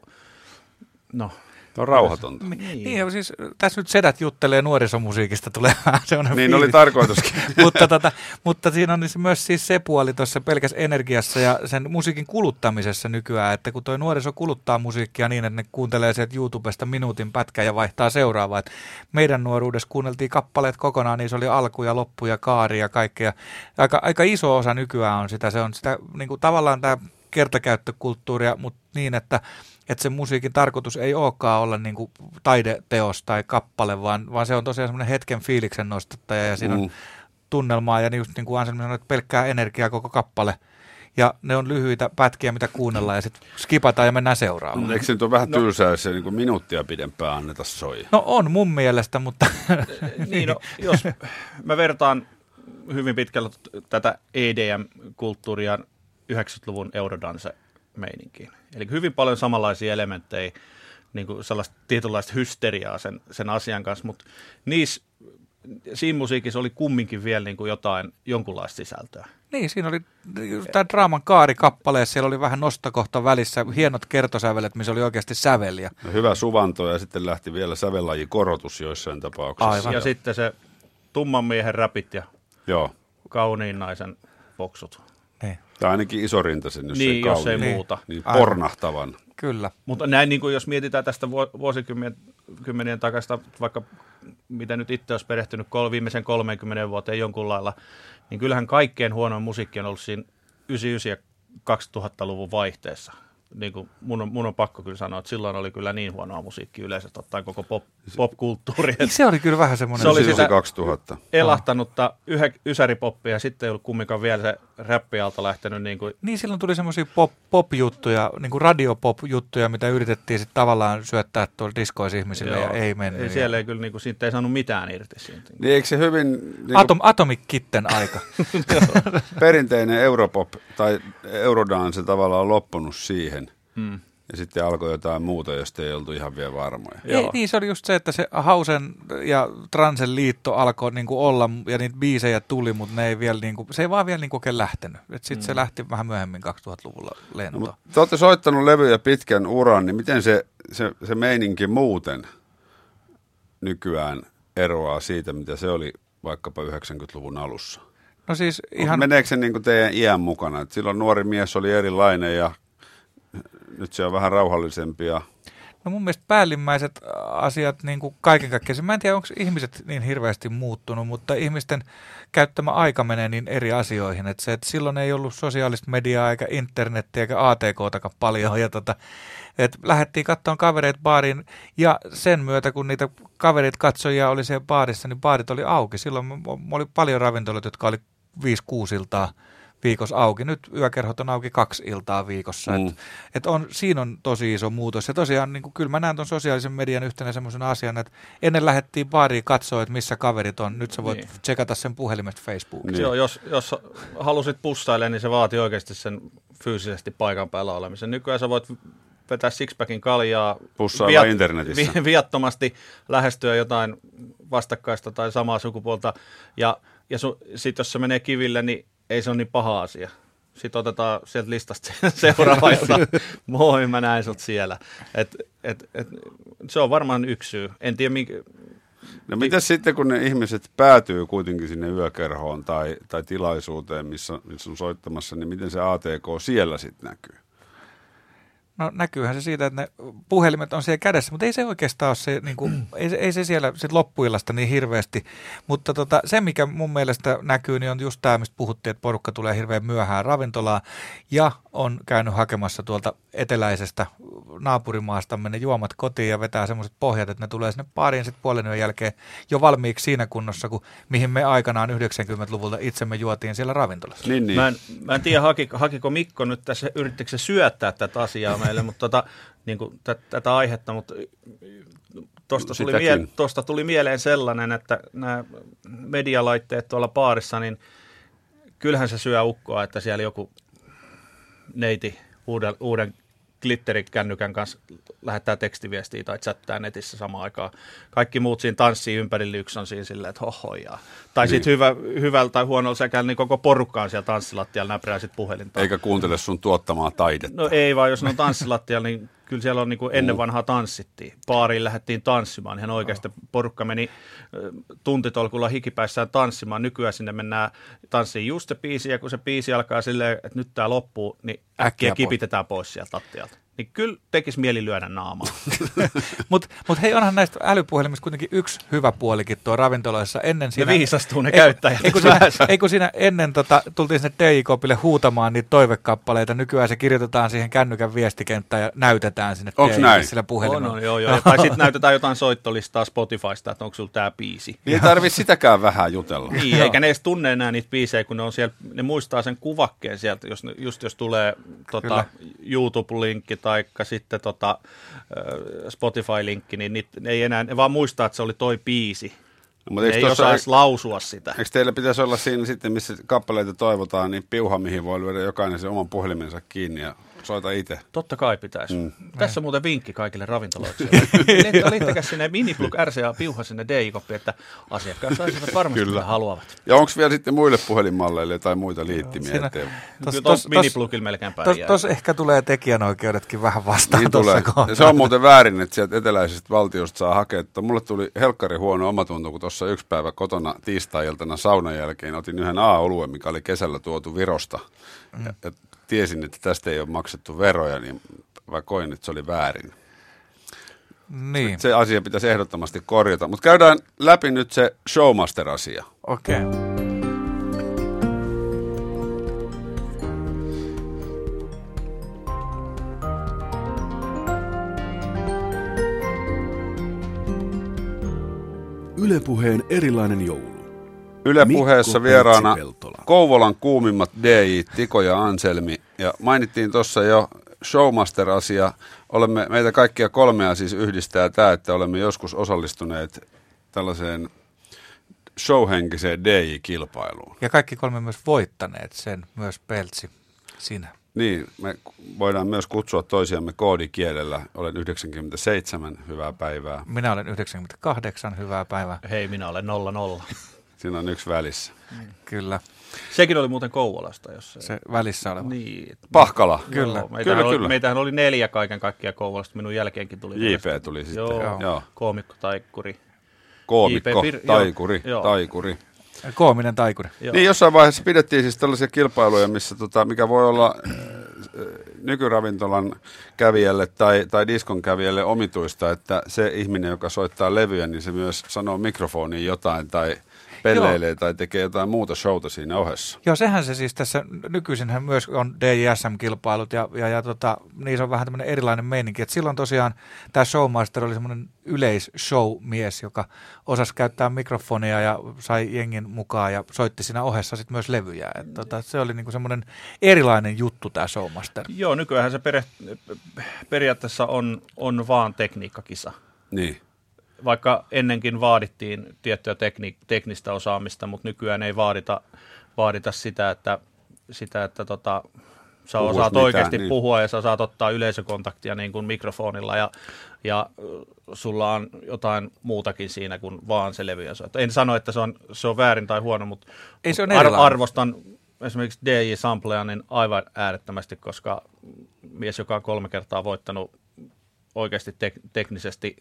S4: no,
S2: Se on rauhatonta.
S3: Niin,
S4: Niin.
S3: niin siis tässä nyt sedät juttelee nuorisomusiikista, tulee vähän sellainen
S2: Niin oli
S3: fiilis.
S2: tarkoituskin.
S3: mutta, tota, mutta siinä on siis myös siis se puoli tuossa pelkässä energiassa ja sen musiikin kuluttamisessa nykyään, että kun tuo nuoriso kuluttaa musiikkia niin, että ne kuuntelee sieltä YouTubesta minuutin pätkän ja vaihtaa seuraavaa. Et meidän nuoruudessa kuunneltiin kappaleet kokonaan, niin se oli alku ja loppu ja kaari ja kaikkea. Aika, aika iso osa nykyään on sitä, se on sitä niin kuin tavallaan tämä kertakäyttökulttuuria, mutta niin, että että sen musiikin tarkoitus ei olekaan olla niin kuin taideteos tai kappale, vaan, vaan se on tosiaan semmoinen hetken fiiliksen nostattaja ja siinä on
S2: Mm.
S3: tunnelmaa ja just niin kuin Anselmi sanoi, että pelkkää energiaa koko kappale. Ja ne on lyhyitä pätkiä, mitä kuunnellaan ja sitten skipataan ja mennään seuraavaan.
S2: Eikö se nyt ole vähän tylsää, jos se niin kuin minuuttia pidempään anneta soi?
S3: No on mun mielestä, mutta
S4: niin, no, jos mä vertaan hyvin pitkälle t- tätä EDM-kulttuuria 90-luvun Eurodance-meininkiin. Eli hyvin paljon samanlaisia elementtejä, niin kuin sellaista tietynlaista hysteriaa sen, sen asian kanssa, mutta niissä, siinä musiikissa oli kumminkin vielä niin kuin jotain, jonkunlaista sisältöä.
S3: niin, siinä oli tämä draaman kaari kappaleessa, siellä oli vähän nostokohta välissä, hienot kertosävelet, missä oli oikeasti säveliä.
S2: No, hyvä suvanto ja sitten lähti vielä sävellajikorotus joissain tapauksissa.
S3: Aivan.
S4: Ja sitten se tumman miehen räpit ja
S2: Joo.
S4: kauniin naisen voksut.
S3: Niin,
S2: Tai ainakin isorintaisen, jos
S4: niin,
S2: ei
S4: jos ei
S2: kauniin.
S3: Niin.
S4: muuta.
S2: Niin
S3: Aivan.
S2: pornahtavan.
S3: kyllä.
S4: Mutta näin, niin kuin jos mietitään tästä vu- vuosikymmenien kymmenien takaista, vaikka mitä nyt itse olisi perehtynyt kol- viimeisen 30 vuoteen jonkun lailla, niin kyllähän kaikkein huonoin musiikki on ollut siinä 99 ja 2000-luvun vaihteessa. Niin kuin mun, on, mun on pakko kyllä sanoa, että silloin oli kyllä niin huonoa musiikkia yleisesti ottaen koko pop, popkulttuuri.
S3: Se oli kyllä vähän semmoinen...
S4: Se oli sitä-
S2: 2000.
S4: elahtanutta yhä, ysäripoppia ja sitten ei ollut kumminkaan vielä se räppialta lähtenyt niin kuin
S3: Niin silloin tuli semmoisia pop, pop-juttuja, niin kuin radiopop-juttuja, mitä yritettiin sitten tavallaan syöttää tuolla diskoissa ihmisille ja ei mennyt.
S4: Ei,
S3: ja-
S4: siellä ei kyllä, niin kuin, siitä ei saanut mitään irti siitä.
S2: Niin eikö se hyvin niin
S3: Atom, Atomic Kitten aika.
S2: perinteinen Europop tai Eurodance tavallaan loppunut siihen.
S4: Mm.
S2: Ja sitten alkoi jotain muuta, josta ei oltu ihan vielä varmoja.
S3: ei,
S4: Joo.
S3: niin se oli just se, että se Hausen ja Transen liitto alkoi niinku olla ja niitä biisejä tuli, mutta ne ei vielä niinku, se ei vaan vielä niinku oikein lähtenyt. Sitten mm. se lähti vähän myöhemmin 2000-luvulla
S2: No,
S3: lentoon.
S2: mutta te olette soittanut levyjä pitkän uran, niin miten se, se, se meininki muuten nykyään eroaa siitä, mitä se oli vaikkapa 90-luvun alussa?
S3: no siis
S2: Ihan...
S3: ihan,
S2: Meneekö se niin kuin teidän iän mukana? Et silloin nuori mies oli erilainen ja nyt se on vähän rauhallisempi. Ja...
S3: No mun mielestä päällimmäiset asiat niin kuin kaiken kaikkiaan, mä en tiedä onko ihmiset niin hirveästi muuttunut, mutta ihmisten käyttämä aika menee niin eri asioihin, että se, että silloin ei ollut sosiaalista mediaa eikä internettiä eikä ATKtakaan paljon ja tota, että lähdettiin katsomaan kavereita baariin ja sen myötä kun niitä kaverit katsojia oli siellä baarissa, niin baarit oli auki. Silloin oli paljon ravintoloita, jotka oli 5-6 iltaa viikossa auki. Nyt yökerhot on auki kaksi iltaa viikossa. Mm. Et, et on, siinä on tosi iso muutos. Ja tosiaan niin kuin, kyllä mä näen tuon sosiaalisen median yhtenä semmoisena asiana, että ennen lähdettiin baariin katsoa, että missä kaverit on. Nyt sä voit niin. tsekata sen puhelimesta Facebookista.
S4: Niin. Joo, jos, jos halusit pussailemaan, niin se vaatii oikeasti sen fyysisesti paikan päällä olemisen. Nykyään sä voit vetää sixpackin kaljaa
S2: viat, internetissä.
S4: Vi, viattomasti lähestyä jotain vastakkaista tai samaa sukupuolta. Ja, ja sitten jos se menee kiville, niin ei se ole niin paha asia. Sitten otetaan sieltä listasta seuraava, jota moi, mä näin sut siellä. Et, et, et, se on varmaan yksi syy. En tiedä, minkä,
S2: No mitä sitten, kun ne ihmiset päätyy kuitenkin sinne yökerhoon tai, tai tilaisuuteen, missä, missä on soittamassa, niin miten se ATK siellä sitten näkyy?
S3: No näkyyhän se siitä, että ne puhelimet on siellä kädessä, mutta ei se oikeastaan ole se, niin kuin, ei, se, ei se siellä sit loppuillasta niin hirveästi. Mutta tota, se, mikä mun mielestä näkyy, niin on just tämä, mistä puhuttiin, että porukka tulee hirveän myöhään ravintolaan ja on käynyt hakemassa tuolta eteläisestä naapurimaasta ne juomat kotiin ja vetää semmoiset pohjat, että ne tulee sinne pariin sitten puolen yön jälkeen jo valmiiksi siinä kunnossa, kuin mihin me aikanaan 90-luvulta itsemme juotiin siellä ravintolassa.
S4: Niin, niin. Mä, en, mä en tiedä, hakiko, hakiko Mikko nyt tässä, yrittikö se syöttää tätä asiaa meille, mutta tota, niin kuin tätä aihetta, mutta tuosta tuli, mie- tosta tuli mieleen sellainen, että nämä medialaitteet tuolla paarissa, niin kyllähän se syö ukkoa, että siellä joku neiti uuden, uuden glitterikännykän kanssa lähettää tekstiviestiä tai chattaa netissä samaan aikaan. Kaikki muut siinä tanssii ympärillä, yksi on siinä silleen, että hohojaa. Tai niin. sitten hyvä, hyvällä tai huonolla sekä niin koko porukka on siellä tanssilattialla näprää sitten puhelinta.
S2: Eikä kuuntele sun tuottamaa taidetta.
S4: No ei vaan, jos ne on tanssilattialla, niin kyllä siellä on niin kuin ennen vanhaa tanssittiin. Paariin lähdettiin tanssimaan. Ihan oikeasti porukka meni tuntitolkulla hikipäissään tanssimaan. Nykyään sinne mennään tanssiin just se biisi, ja kun se biisi alkaa silleen, että nyt tämä loppuu, niin äkkiä, äkkiä kipitetään pois sieltä lattialta niin kyllä tekisi mieli lyödä naamaa.
S3: Mutta mut hei, onhan näistä älypuhelimista kuitenkin yksi hyvä puolikin tuo ravintoloissa. Ennen
S4: siinä, ne viisastuu ne ei, käyttäjät.
S3: Ei, kun, siinä, ei kun siinä ennen tota, tultiin sinne DI-kopille huutamaan niitä toivekappaleita. Nykyään se kirjoitetaan siihen kännykän viestikenttään ja näytetään sinne
S2: Onko näin?
S3: sillä puhelimella.
S4: On, on, joo, joo. tai sitten näytetään jotain soittolistaa Spotifysta, että onko sulla tämä biisi.
S2: Niin ei tarvitse sitäkään vähän jutella.
S4: niin, eikä ne edes tunne enää niitä biisejä, kun ne on siellä, ne muistaa sen kuvakkeen sieltä, jos, just jos tulee tota, YouTube-linkki tai sitten tota, Spotify-linkki, niin niit, ne ei enää, ne vaan muistaa, että se oli toi biisi. No, mutta ei osaa edes lausua sitä.
S2: Eikö teillä pitäisi olla siinä sitten, missä kappaleita toivotaan, niin piuha, mihin voi lyödä jokainen sen oman puhelimensa kiinni ja soita itse.
S4: Totta kai pitäisi. Mm. Tässä on muuten vinkki kaikille ravintoloille. Liittäkää sinne Miniplug RCA piuha sinne DI-koppi, että asiakkaat saisivat varmasti Kyllä. haluavat.
S2: Ja onko vielä sitten muille puhelinmalleille tai muita liittimiä? Siinä,
S4: tos, tos, Miniplugilla melkein pärjää.
S3: Tuossa ehkä tulee tekijänoikeudetkin vähän vastaan
S2: niin tulee. Ja se on muuten väärin, että sieltä eteläisestä valtiosta saa hakea. Että mulle tuli helkkari huono omatunto, kun tuossa yksi päivä kotona tiistai-iltana saunan jälkeen otin yhden A-oluen, mikä oli kesällä tuotu Virosta. Mm. Ja, ja tiesin, että tästä ei ole maksettu veroja, niin vai koin, että se oli väärin.
S3: Niin.
S2: Se asia pitäisi ehdottomasti korjata. Mutta käydään läpi nyt se Showmaster-asia.
S3: Okei. Okay.
S1: Ylepuheen erilainen joulu.
S2: Ylepuheessa vieraana Kouvolan kuumimmat DJ, Tiko ja Anselmi. Ja mainittiin tuossa jo Showmaster-asia. Olemme, meitä kaikkia kolmea siis yhdistää tämä, että olemme joskus osallistuneet tällaiseen showhenkiseen DJ-kilpailuun.
S3: Ja kaikki kolme myös voittaneet sen, myös Peltsi, sinä.
S2: Niin, me voidaan myös kutsua toisiamme koodikielellä. Olen 97, hyvää päivää.
S3: Minä olen 98, hyvää päivää.
S4: Hei, minä olen 00.
S2: Siinä on yksi välissä.
S3: Kyllä.
S4: Sekin oli muuten Kouvolasta. Jos
S3: se välissä oleva.
S2: Niin. Pahkala.
S3: Kyllä.
S4: Joo, meitähän, kyllä, oli, kyllä. meitähän oli neljä kaiken kaikkiaan Kouvolasta. Minun jälkeenkin tuli.
S2: JP tuli sitten.
S4: Joo, Joo. koomikko, taikkuri.
S2: Koomikko, Pir- taikuri, joo. taikuri.
S3: Koominen taikuri.
S2: Joo. Niin jossain vaiheessa pidettiin siis tällaisia kilpailuja, missä tota, mikä voi olla äh, nykyravintolan kävijälle tai, tai diskon kävijälle omituista, että se ihminen, joka soittaa levyjä, niin se myös sanoo mikrofoniin jotain tai pelleilee Joo. tai tekee jotain muuta showta siinä ohessa.
S3: Joo, sehän se siis tässä, nykyisinhän myös on DJSM-kilpailut ja, ja, ja tota, niissä on vähän tämmöinen erilainen meininki. Et silloin tosiaan tämä showmaster oli semmoinen yleisshow-mies, joka osasi käyttää mikrofonia ja sai jengin mukaan ja soitti siinä ohessa sitten myös levyjä. Et tota, se oli niinku semmoinen erilainen juttu tämä showmaster.
S4: Joo, nykyään se per, periaatteessa on, on vaan tekniikkakisa.
S2: Niin
S4: vaikka ennenkin vaadittiin tiettyä tekni, teknistä osaamista, mutta nykyään ei vaadita, vaadita sitä, että, sitä, että tota, sä Puhuis osaat mitään, oikeasti niin. puhua ja sä saat ottaa yleisökontaktia niin kuin mikrofonilla ja, ja sulla on jotain muutakin siinä kuin vaan se soitto. En sano, että se on, se on väärin tai huono, mutta
S3: ei se on
S4: ar- arvostan esimerkiksi DJ Samplea niin aivan äärettömästi, koska mies, joka on kolme kertaa voittanut oikeasti tek- teknisesti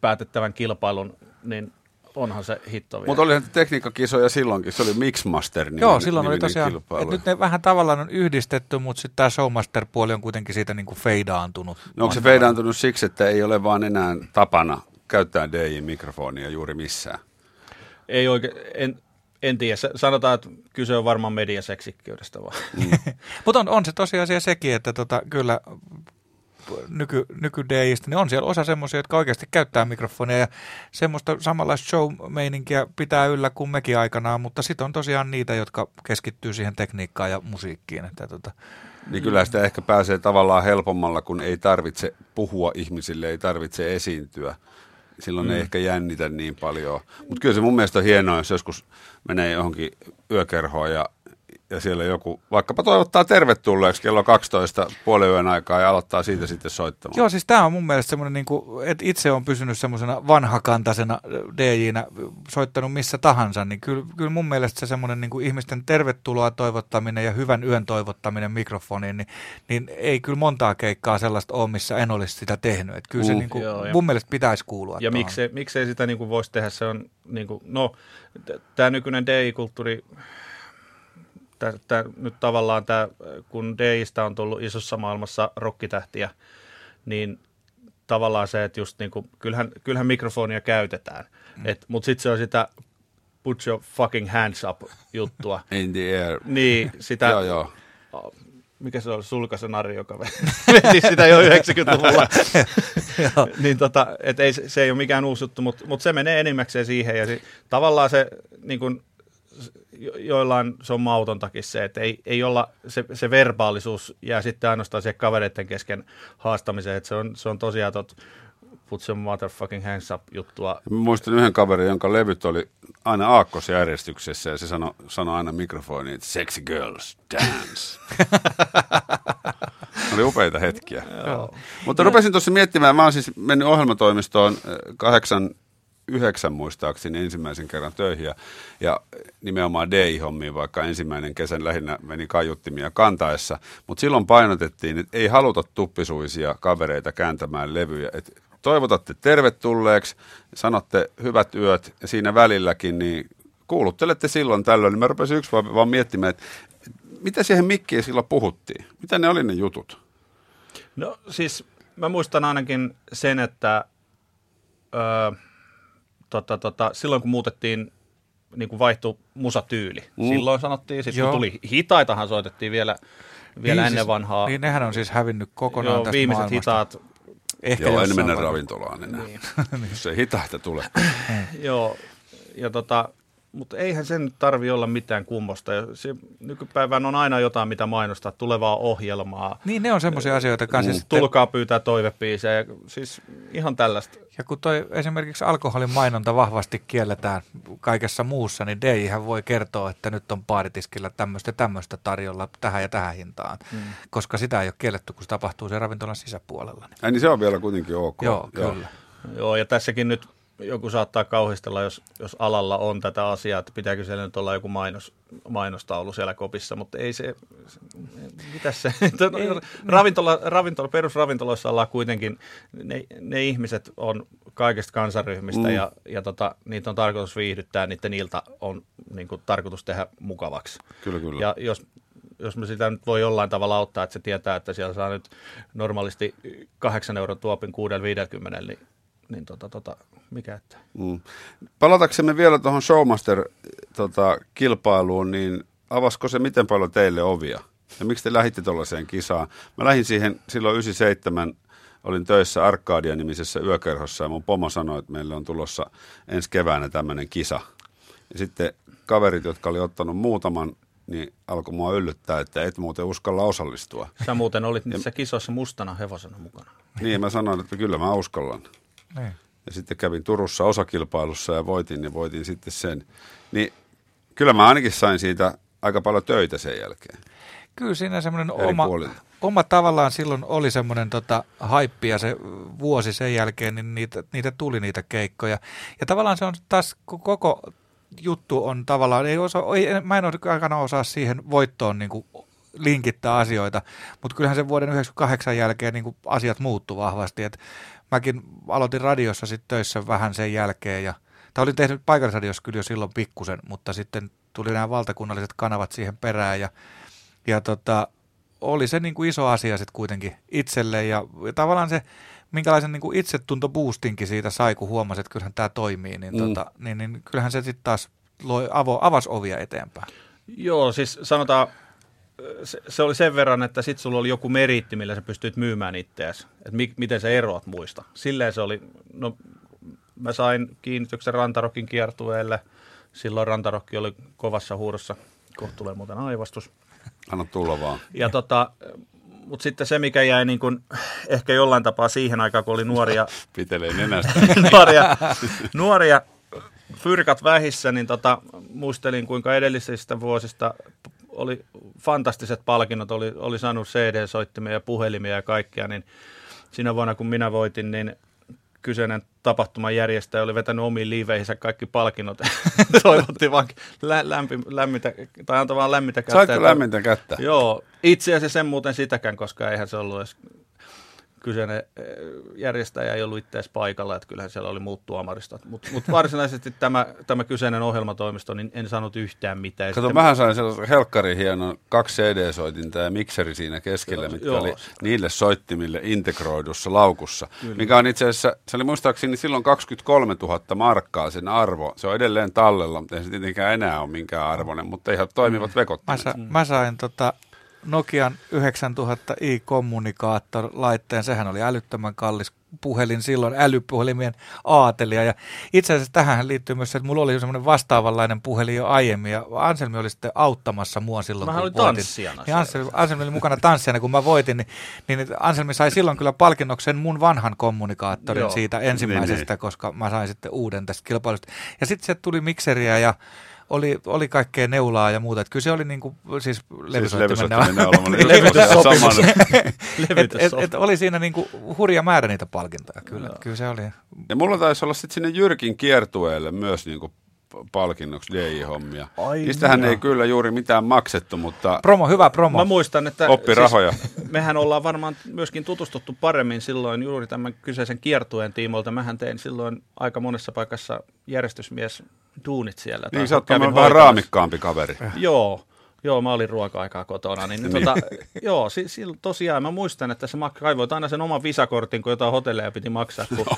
S4: päätettävän kilpailun, niin onhan se hitto vielä.
S2: Mutta olihan tekniikkakisoja silloinkin, se oli Mixmaster
S3: niminen, Joo, silloin oli tosiaan, että nyt ne vähän tavallaan on yhdistetty, mutta sitten tämä Showmaster-puoli on kuitenkin siitä niin kuin feidaantunut.
S2: No onko se feidaantunut siksi, että ei ole vaan enää tapana käyttää DJ-mikrofonia juuri missään?
S4: Ei oikein, en, en tiedä. Sanotaan, että kyse on varmaan mediaseksikkyydestä vaan. Mm.
S3: Mutta on, on se tosiasia sekin, että tota, kyllä nyky, nykydeistä, niin on siellä osa semmoisia, jotka oikeasti käyttää mikrofonia ja semmoista samanlaista show-meininkiä pitää yllä kuin mekin aikanaan, mutta sitten on tosiaan niitä, jotka keskittyy siihen tekniikkaan ja musiikkiin. Että tota.
S2: Niin kyllä sitä ehkä pääsee tavallaan helpommalla, kun ei tarvitse puhua ihmisille, ei tarvitse esiintyä. Silloin mm. ei ehkä jännitä niin paljon. Mutta kyllä se mun mielestä on hienoa, jos joskus menee johonkin yökerhoon ja ja siellä joku vaikkapa toivottaa tervetulleeksi kello 12 puolen yön aikaa ja aloittaa siitä sitten soittamaan.
S3: Joo, siis tämä on mun mielestä semmoinen, niin kuin, että itse on pysynyt semmoisena vanhakantaisena DJnä, soittanut missä tahansa, niin kyllä, kyllä mun mielestä se semmoinen niin kuin ihmisten tervetuloa toivottaminen ja hyvän yön toivottaminen mikrofoniin, niin, niin ei kyllä montaa keikkaa sellaista ole, missä en olisi sitä tehnyt. Että kyllä uh. se niin kuin, Joo, mun mielestä pitäisi kuulua.
S4: Ja miksei, miksei sitä niin kuin voisi tehdä, se on niin kuin, no, tämä nykyinen DJ-kulttuuri tää, tää, nyt tavallaan tämä, kun Deistä on tullut isossa maailmassa rokkitähtiä, niin tavallaan se, että just niinku, kyllähän, kyllähän mikrofonia käytetään, mm. mutta sitten se on sitä put your fucking hands up juttua.
S2: In the air.
S4: Niin, sitä, joo, joo. mikä se on, Sulkasenari, joka veti sitä jo 90-luvulla. niin tota, et ei, se ei ole mikään uusi juttu, mutta mut se menee enimmäkseen siihen. Ja si, tavallaan se niin kun, joillain se on mautontakin se, että ei, ei olla, se, se verbaalisuus jää sitten ainoastaan siihen kavereiden kesken haastamiseen, että se on, se on tosiaan tot put some motherfucking hands up juttua.
S2: Mä muistan yhden kaverin, jonka levyt oli aina aakkosjärjestyksessä ja se sanoi sano aina mikrofoniin, että sexy girls, dance. oli upeita hetkiä. Joo. Mutta rupesin tuossa miettimään, mä oon siis mennyt ohjelmatoimistoon eh, kahdeksan yhdeksän muistaakseni ensimmäisen kerran töihin ja, ja nimenomaan DI-hommiin, vaikka ensimmäinen kesän lähinnä meni kaiuttimia kantaessa. Mutta silloin painotettiin, että ei haluta tuppisuisia kavereita kääntämään levyjä. Et toivotatte tervetulleeksi, sanotte hyvät yöt ja siinä välilläkin, niin kuuluttelette silloin tällöin. Niin mä rupesin yksi vaan, vaan miettimään, että mitä siihen mikkiin silloin puhuttiin? Mitä ne oli ne jutut?
S4: No siis mä muistan ainakin sen, että... Öö, tota, tota, silloin kun muutettiin, niin kuin vaihtui musatyyli. Mm. Silloin sanottiin, siis kun tuli hitaitahan soitettiin vielä, vielä niin, ennen
S3: siis,
S4: vanhaa.
S3: Niin nehän on siis hävinnyt kokonaan Joo, tästä
S4: viimeiset
S3: maailmasta.
S4: hitaat.
S2: Ehkä Joo, en mennä ravintolaan enää, niin. jos ei hitaita tule.
S4: Joo, ja tota, mutta eihän sen tarvi olla mitään kummosta. Se, nykypäivän on aina jotain, mitä mainostaa, tulevaa ohjelmaa.
S3: Niin, ne on semmoisia asioita kanssa. Mm.
S4: Sitten... Tulkaa pyytää toivepiisejä, siis ihan tällaista.
S3: Ja kun toi esimerkiksi alkoholin mainonta vahvasti kielletään kaikessa muussa, niin DIhän voi kertoa, että nyt on baaritiskillä tämmöistä tämmöistä tarjolla tähän ja tähän hintaan. Mm. Koska sitä ei ole kielletty, kun se tapahtuu se ravintolan sisäpuolella.
S2: Niin. Ai niin se on vielä kuitenkin ok.
S3: Joo, Joo. kyllä.
S4: Joo, ja tässäkin nyt joku saattaa kauhistella, jos, jos alalla on tätä asiaa, että pitääkö siellä nyt olla joku mainos, mainostaulu siellä kopissa, mutta ei se, se mitä se, ei, ravintola, ravintola, perusravintoloissa ollaan kuitenkin, ne, ne ihmiset on kaikista kansaryhmistä mm. ja, ja tota, niitä on tarkoitus viihdyttää, niiden ilta on niin kuin, tarkoitus tehdä mukavaksi.
S2: Kyllä, kyllä.
S4: Ja jos jos mä sitä nyt voi jollain tavalla auttaa, että se tietää, että siellä saa nyt normaalisti 8 euron tuopin 650, niin, niin tota, tota, mikä että.
S2: Mm. Palataksemme vielä tuohon Showmaster-kilpailuun, niin avasko se miten paljon teille ovia? Ja miksi te lähditte tuollaiseen kisaan? Mä lähdin siihen silloin 97, olin töissä Arkadia-nimisessä yökerhossa ja mun pomo sanoi, että meille on tulossa ensi keväänä tämmöinen kisa. Ja sitten kaverit, jotka oli ottanut muutaman, niin alkoi mua yllyttää, että et muuten uskalla osallistua.
S4: Sä muuten olit niissä kisoissa mustana hevosena mukana.
S2: Niin, mä sanoin, että kyllä mä uskallan.
S3: Niin.
S2: Ja sitten kävin Turussa osakilpailussa ja voitin, ja voitin sitten sen. Niin kyllä mä ainakin sain siitä aika paljon töitä sen jälkeen.
S3: Kyllä siinä semmoinen oma,
S2: puolilta.
S3: oma tavallaan silloin oli semmoinen tota, haippi ja se vuosi sen jälkeen, niin niitä, niitä tuli niitä keikkoja. Ja tavallaan se on taas ko- koko juttu on tavallaan, ei osa, ei, mä en aikana osaa siihen voittoon niin kuin linkittää asioita, mutta kyllähän sen vuoden 98 jälkeen niin kuin asiat muuttu vahvasti. Et mäkin aloitin radiossa sitten töissä vähän sen jälkeen ja tai olin tehnyt paikallisradiossa kyllä jo silloin pikkusen, mutta sitten tuli nämä valtakunnalliset kanavat siihen perään ja, ja tota, oli se niin kuin iso asia sitten kuitenkin itselle ja, ja tavallaan se, minkälaisen niin kuin itsetuntoboostinkin siitä sai, kun huomasi, että kyllähän tämä toimii, niin,
S2: Mm.
S3: tota, niin, niin kyllähän se sitten taas loi, avo, avasi ovia eteenpäin.
S4: Joo, siis sanotaan, se, se oli sen verran, että sit sulla oli joku meriitti, millä sä pystyit myymään itseäsi. Että mi, miten sä eroat muista. Silleen se oli, no mä sain kiinnityksen Rantarokin kiertueelle. Silloin Rantarokki oli kovassa huudossa. Kohta tulee muuten aivastus.
S2: Anna tulla vaan.
S4: Ja tota, mutta sitten se, mikä jäi niin kun, ehkä jollain tapaa siihen aikaan, kun oli nuoria,
S2: Pitelee nenästä.
S4: nuoria, nuoria fyrkat vähissä, niin tota, muistelin, kuinka edellisistä vuosista oli fantastiset palkinnot, oli, oli saanut CD-soittimia ja puhelimia ja kaikkea, niin siinä vuonna, kun minä voitin, niin kyseinen tapahtuman järjestäjä oli vetänyt omiin liiveihinsä kaikki palkinnot. Toivotti vaan lä- lämpi, lämmitä, tai antoi vaan lämmitä kättä.
S2: Saitko lämmintä kättä?
S4: Joo, itse asiassa en muuten sitäkään, koska eihän se ollut edes kyseinen eh, järjestäjä ei ollut itse paikalla, että kyllähän siellä oli muut tuomaristot. Mutta mut varsinaisesti tämä, tämä kyseinen ohjelmatoimisto, niin en saanut yhtään mitään.
S2: Kato,
S4: sitten-
S2: mähän sain sellaisen helkkari hienon kaksi CD-soitinta ja mikseri siinä keskellä, mitkä
S4: joo.
S2: oli niille soittimille integroidussa laukussa. Mikä on itse asiassa, se oli muistaakseni silloin 23 000 markkaa sen arvo. Se on edelleen tallella, mutta ei se tietenkään enää ole minkään arvoinen, mutta ihan toimivat vekot.
S3: Mä, sa, mä sain tota Nokian 9000i kommunikaattor-laitteen, sehän oli älyttömän kallis puhelin silloin, älypuhelimien aatelia. Ja itse asiassa tähän liittyy myös se, että mulla oli semmoinen vastaavanlainen puhelin jo aiemmin, ja Anselmi oli sitten auttamassa mua silloin,
S4: Mähän
S3: kun
S4: olin
S3: voitin.
S4: tanssijana
S3: Ja Anselmi, Anselmi oli mukana tanssijana, kun mä voitin, niin, niin Anselmi sai silloin kyllä palkinnoksen mun vanhan kommunikaattorin
S4: Joo.
S3: siitä ensimmäisestä, koska mä sain sitten uuden tästä kilpailusta. Ja sitten se tuli mikseriä ja oli, oli kaikkea neulaa ja muuta. Että kyllä se oli niin kuin, siis levysoittimen
S2: levysoittimen neula. Mä olin
S4: Levytyssopimus.
S2: samana.
S3: et, et,
S4: Levytyssopimus.
S3: et oli siinä niinku hurja määrä niitä palkintoja, kyllä, kyllä se oli.
S2: Ja mulla taisi olla sitten sinne Jyrkin kiertueelle myös niinku palkinnoksi DJ-hommia.
S4: Ai
S2: Niistähän ei kyllä juuri mitään maksettu, mutta
S3: Promo, hyvä promo.
S4: Mä muistan, että
S2: oppi rahoja.
S4: Siis, mehän ollaan varmaan myöskin tutustuttu paremmin silloin juuri tämän kyseisen kiertueen tiimoilta. Mähän tein silloin aika monessa paikassa järjestysmies duunit siellä.
S2: Niin
S4: Tai
S2: sä oot vähän raamikkaampi kaveri.
S4: Joo, joo, mä olin ruoka-aikaa kotona. Niin, niin. Tota, joo, si, si, tosiaan mä muistan, että sä mak- kaivoit aina sen oman visakortin, kun jotain hotelleja piti maksaa. Kun...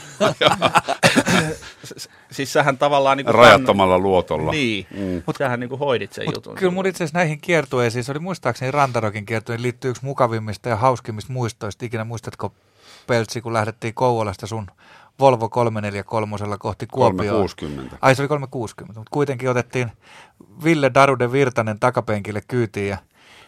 S4: siis sähän tavallaan... Niin
S2: Rajattomalla luotolla.
S4: Niin,
S2: Mm.
S4: mutta sähän niin hoidit sen
S3: Mut
S4: jutun.
S3: kyllä mun itse asiassa näihin kiertueisiin, se oli muistaakseni Rantarokin kiertueen, liittyy yksi mukavimmista ja hauskimmista muistoista. Ikinä muistatko, Peltsi, kun lähdettiin Kouvolasta sun Volvo 343 kohti Kuopioon?
S2: 360.
S3: Ai se oli 360, mutta kuitenkin otettiin Ville Darude Virtanen takapenkille kyytiin ja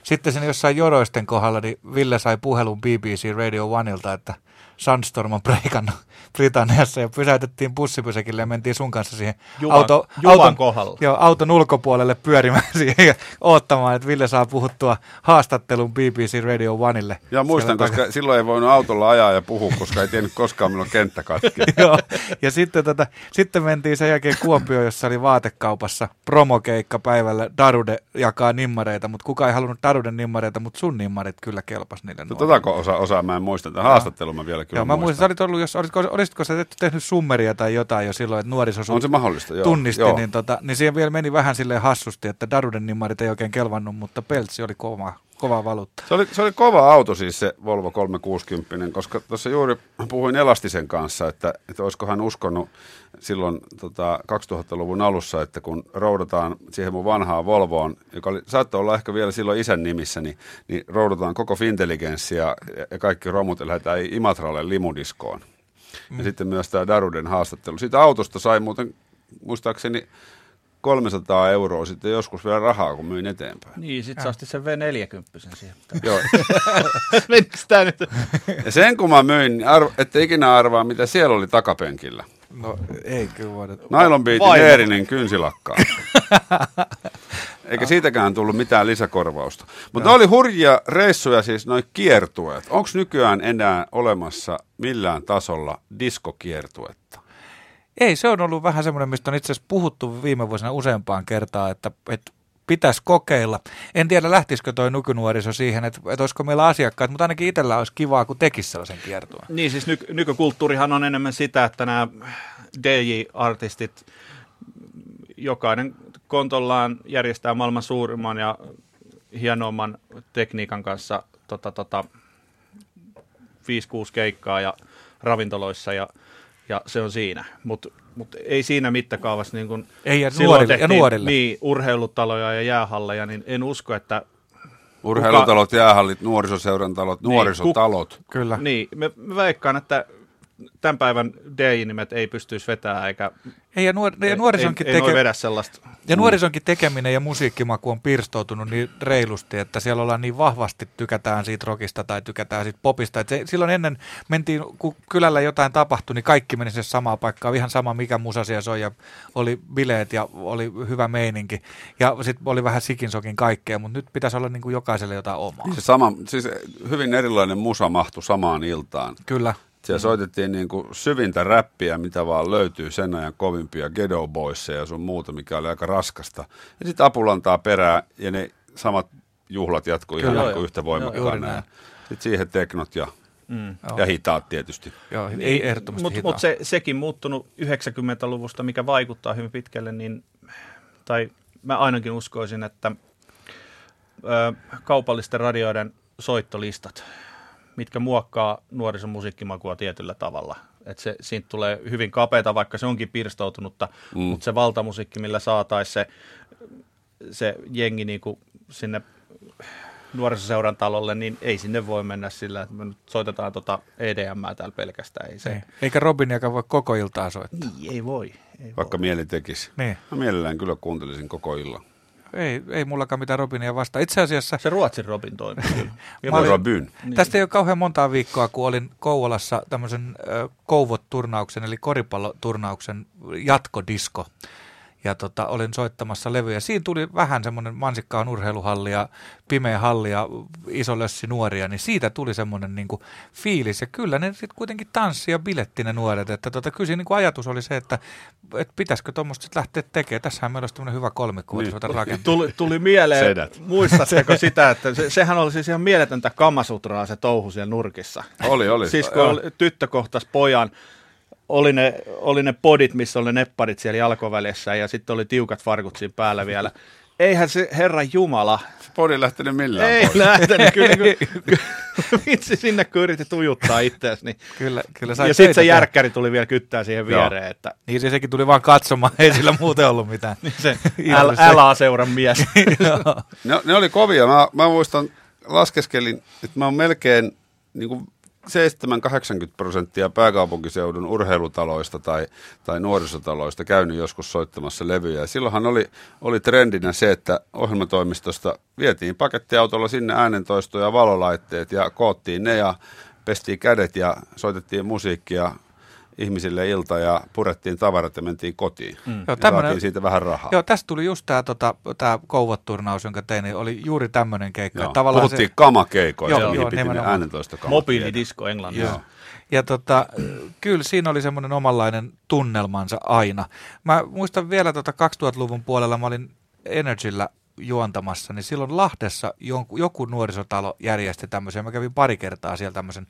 S3: sitten siinä jossain joroisten kohdalla niin Ville sai puhelun BBC Radio Oneilta, että Sunstorm on breikannut Britanniassa ja pysäytettiin bussipysäkille ja mentiin sun kanssa siihen
S4: Juvan-
S3: auto,
S4: Juvan
S3: auton,
S4: kohdalla.
S3: joo, auton ulkopuolelle pyörimään siihen ja odottamaan, että Ville saa puhuttua haastattelun BBC Radio Oneille.
S2: Ja muistan, koska silloin ei voinut autolla ajaa ja puhua, koska ei tiennyt koskaan, milloin kenttä katki.
S3: Joo, ja sitten, tota, sitten mentiin sen jälkeen Kuopioon, jossa oli vaatekaupassa promokeikka päivällä. Darude jakaa nimmareita, mutta kukaan ei halunnut Daruden nimmareita, mutta sun nimmarit kyllä kelpas niille
S2: No, osa, osaa mä en muista. Haastattelun mä vielä kyllä
S3: Joo, mä muistan,
S2: muistan.
S3: olit ollut, jos, olisitko, olisitko sä tehnyt summeria tai jotain jo silloin, että nuoriso
S2: On se mahdollista, joo.
S3: tunnisti,
S2: joo.
S3: niin, tota, niin siihen vielä meni vähän silleen hassusti, että Daruden nimmarit ei oikein kelvannut, mutta Peltsi oli kova, kova valuutta.
S2: Se oli, se oli kova auto siis se Volvo 360, koska tuossa juuri puhuin Elastisen kanssa, että, että olisiko hän uskonut silloin tota, 2000-luvun alussa, että kun roudataan siihen mun vanhaan Volvoon, joka oli, saattoi olla ehkä vielä silloin isän nimissä, niin, niin roudataan koko Fintelligenssi ja, ja kaikki romut ja lähdetään Imatralle limudiskoon. Mm. Ja sitten myös tämä Daruden haastattelu. Siitä autosta sai muuten muistaakseni 300 euroa sitten joskus vielä rahaa, kun myin eteenpäin.
S4: Niin, sit sä ostit sen V40 siihen.
S2: Joo.
S4: Menikö tää nyt?
S2: Ja sen kun mä myin, niin arvo, ette ikinä arvaa, mitä siellä oli takapenkillä.
S3: No ei kyllä voida.
S2: Nylon Beatin
S4: Vaimo.
S2: Eerinin kynsilakkaa. Eikä siitäkään tullut mitään lisäkorvausta. Mutta oli hurjia reissuja, siis noin kiertueet. Onko nykyään enää olemassa millään tasolla diskokiertuetta?
S3: Ei, se on ollut vähän semmoinen, mistä on itse asiassa puhuttu viime vuosina useampaan kertaan, että, että pitäisi kokeilla. En tiedä, lähtisikö toi nykynuoriso siihen, että, että olisiko meillä asiakkaat, mutta ainakin itsellä olisi kivaa, kun tekisi sellaisen kiertueen.
S4: Niin siis nyky- nykykulttuurihan on enemmän sitä, että nämä DJ-artistit, jokainen kontollaan järjestää maailman suurimman ja hienomman tekniikan kanssa tota, tota, 5-6 keikkaa ja ravintoloissa ja, ja se on siinä. Mutta mut ei siinä mittakaavassa niin kun
S3: Ei, ja
S4: silloin
S3: nuorille, ja
S4: tehtiin,
S3: nuorille.
S4: Niin, urheilutaloja ja jäähalleja, niin en usko, että
S2: Urheilutalot, jäähallit, nuorisoseuran talot, nuorisotalot.
S3: Kyllä.
S4: Niin, mä, mä veikkaan, että tämän päivän DJ-nimet ei pystyisi vetämään, eikä
S3: Ei, ja, nuor- ja nuorisonkin
S4: ei, ei,
S3: teke-
S4: ei vedä sellaista.
S3: Ja nuorisonkin tekeminen ja musiikkimaku on pirstoutunut niin reilusti, että siellä ollaan niin vahvasti tykätään siitä rockista tai tykätään siitä popista. Että se, silloin ennen mentiin, kun kylällä jotain tapahtui, niin kaikki meni sinne samaan paikkaan, ihan sama mikä musa siellä soi ja oli bileet ja oli hyvä meininki. Ja sitten oli vähän sikinsokin kaikkea, mutta nyt pitäisi olla niin kuin jokaiselle jotain omaa.
S2: Se sama, siis hyvin erilainen musa mahtui samaan iltaan.
S3: Kyllä.
S2: Siellä soitettiin niin kuin syvintä räppiä, mitä vaan löytyy sen ajan kovimpia Ghetto Boysia ja sun muuta, mikä oli aika raskasta. Ja sitten apulantaa perään ja ne samat juhlat jatkuu ihan niin
S4: joo.
S2: yhtä voimakkaana. Sitten siihen teknot ja,
S4: Mm.
S2: Ja hitaat tietysti.
S3: Joo, ei ehdottomasti
S4: Mutta mut se, sekin muuttunut 90-luvusta, mikä vaikuttaa hyvin pitkälle, niin, tai mä ainakin uskoisin, että ö, kaupallisten radioiden soittolistat, mitkä muokkaa nuorison musiikkimakua tietyllä tavalla. Et se, siitä tulee hyvin kapeata, vaikka se onkin pirstoutunutta, mm. mutta se valtamusiikki, millä saataisiin se, se jengi niinku sinne nuorisoseuran talolle, niin ei sinne voi mennä sillä, että me nyt soitetaan tota EDM täällä pelkästään. Ei se,
S3: Niin. Eikä Robiniakaan voi koko iltaa soittaa.
S4: niin, ei voi. Ei
S2: Vaikka mieli tekisi.
S3: Niin.
S2: Mä mielellään kyllä kuuntelisin koko illan.
S3: Ei, ei mullakaan mitään Robinia vastaan. Itse asiassa.
S4: Se Ruotsin Robin toimii kyllä.
S3: Olin-
S2: Robyn.
S4: Niin.
S3: Tästä ei ole kauhean montaa viikkoa, kun olin Kouvolassa tämmöisen ö, Kouvot-turnauksen, eli koripalloturnauksen jatkodisko. Ja tota, olin soittamassa levyjä. Siinä tuli vähän semmoinen mansikkaan urheiluhalli ja pimeä halli ja iso lössi nuoria, niin siitä tuli semmoinen niin kuin fiilis. Ja kyllä ne sitten kuitenkin tanssi ja biletti ne nuoret. Että tota, kyllä siinä niin kuin ajatus oli se, että, että pitäisikö tuommoista sitten lähteä tekemään. Tässähän meillä olisi tämmöinen hyvä kolmikko,
S2: Niin.
S3: rakentaa.
S4: Tuli, tuli mieleen,
S2: Sedät.
S4: muistatteko sitä, että se, sehän oli siis ihan mieletöntä kamasutraa se touhu siellä nurkissa.
S2: Oli, oli.
S4: Siis kun oli, tyttö kohtas pojan, oli ne, oli ne podit, missä oli ne nepparit siellä jalkovälissä ja sitten oli tiukat farkut siinä päällä vielä. Eihän se Herran Jumala,
S2: Se podi lähtenyt millään
S4: ei
S2: pois.
S4: lähtenyt. Kyllä, kyllä, vitsi sinne kun yritti tujuttaa itseäsi. Niin.
S3: Kyllä, kyllä
S4: Ja sitten se järkkäri tuli vielä kyttää siihen
S2: Joo.
S4: viereen, että
S3: Niin se sekin tuli vaan katsomaan, ei sillä muuten ollut mitään.
S4: se L-
S3: se-
S4: LA-seuran mies.
S3: Joo.
S2: Ne, ne oli kovia. Mä, mä muistan, laskeskelin, että mä oon melkein niin kuin 7-80 prosenttia pääkaupunkiseudun urheilutaloista tai, tai nuorisotaloista käynyt joskus soittamassa levyjä. Ja silloinhan oli, oli trendinä se, että ohjelmatoimistosta vietiin pakettiautolla sinne äänentoisto ja valolaitteet ja koottiin ne ja pestiin kädet ja soitettiin musiikkia ihmisille ilta ja purettiin tavarat ja mentiin kotiin. Mm.
S3: Joo,
S2: Ja
S3: tämmönen-
S2: siitä vähän rahaa.
S3: Joo, tästä tuli just tämä tota, tää jonka tein, niin oli juuri tämmöinen keikka.
S2: Joo.
S3: Tavallaan
S2: Puhuttiin
S3: se,
S2: kamakeikoista,
S3: Joo,
S2: mihin
S3: joo,
S2: piti ne
S3: nimenomaan.
S2: äänentoista kamat
S4: Mobiilidisko Englannissa.
S3: Joo. Ja tota, kyllä siinä oli semmoinen omanlainen tunnelmansa aina. Mä muistan vielä tota 2000-luvun puolella, mä olin Energyllä juontamassa, niin silloin Lahdessa joku, joku nuorisotalo järjesti tämmöisen. Mä kävin pari kertaa siellä tämmöisen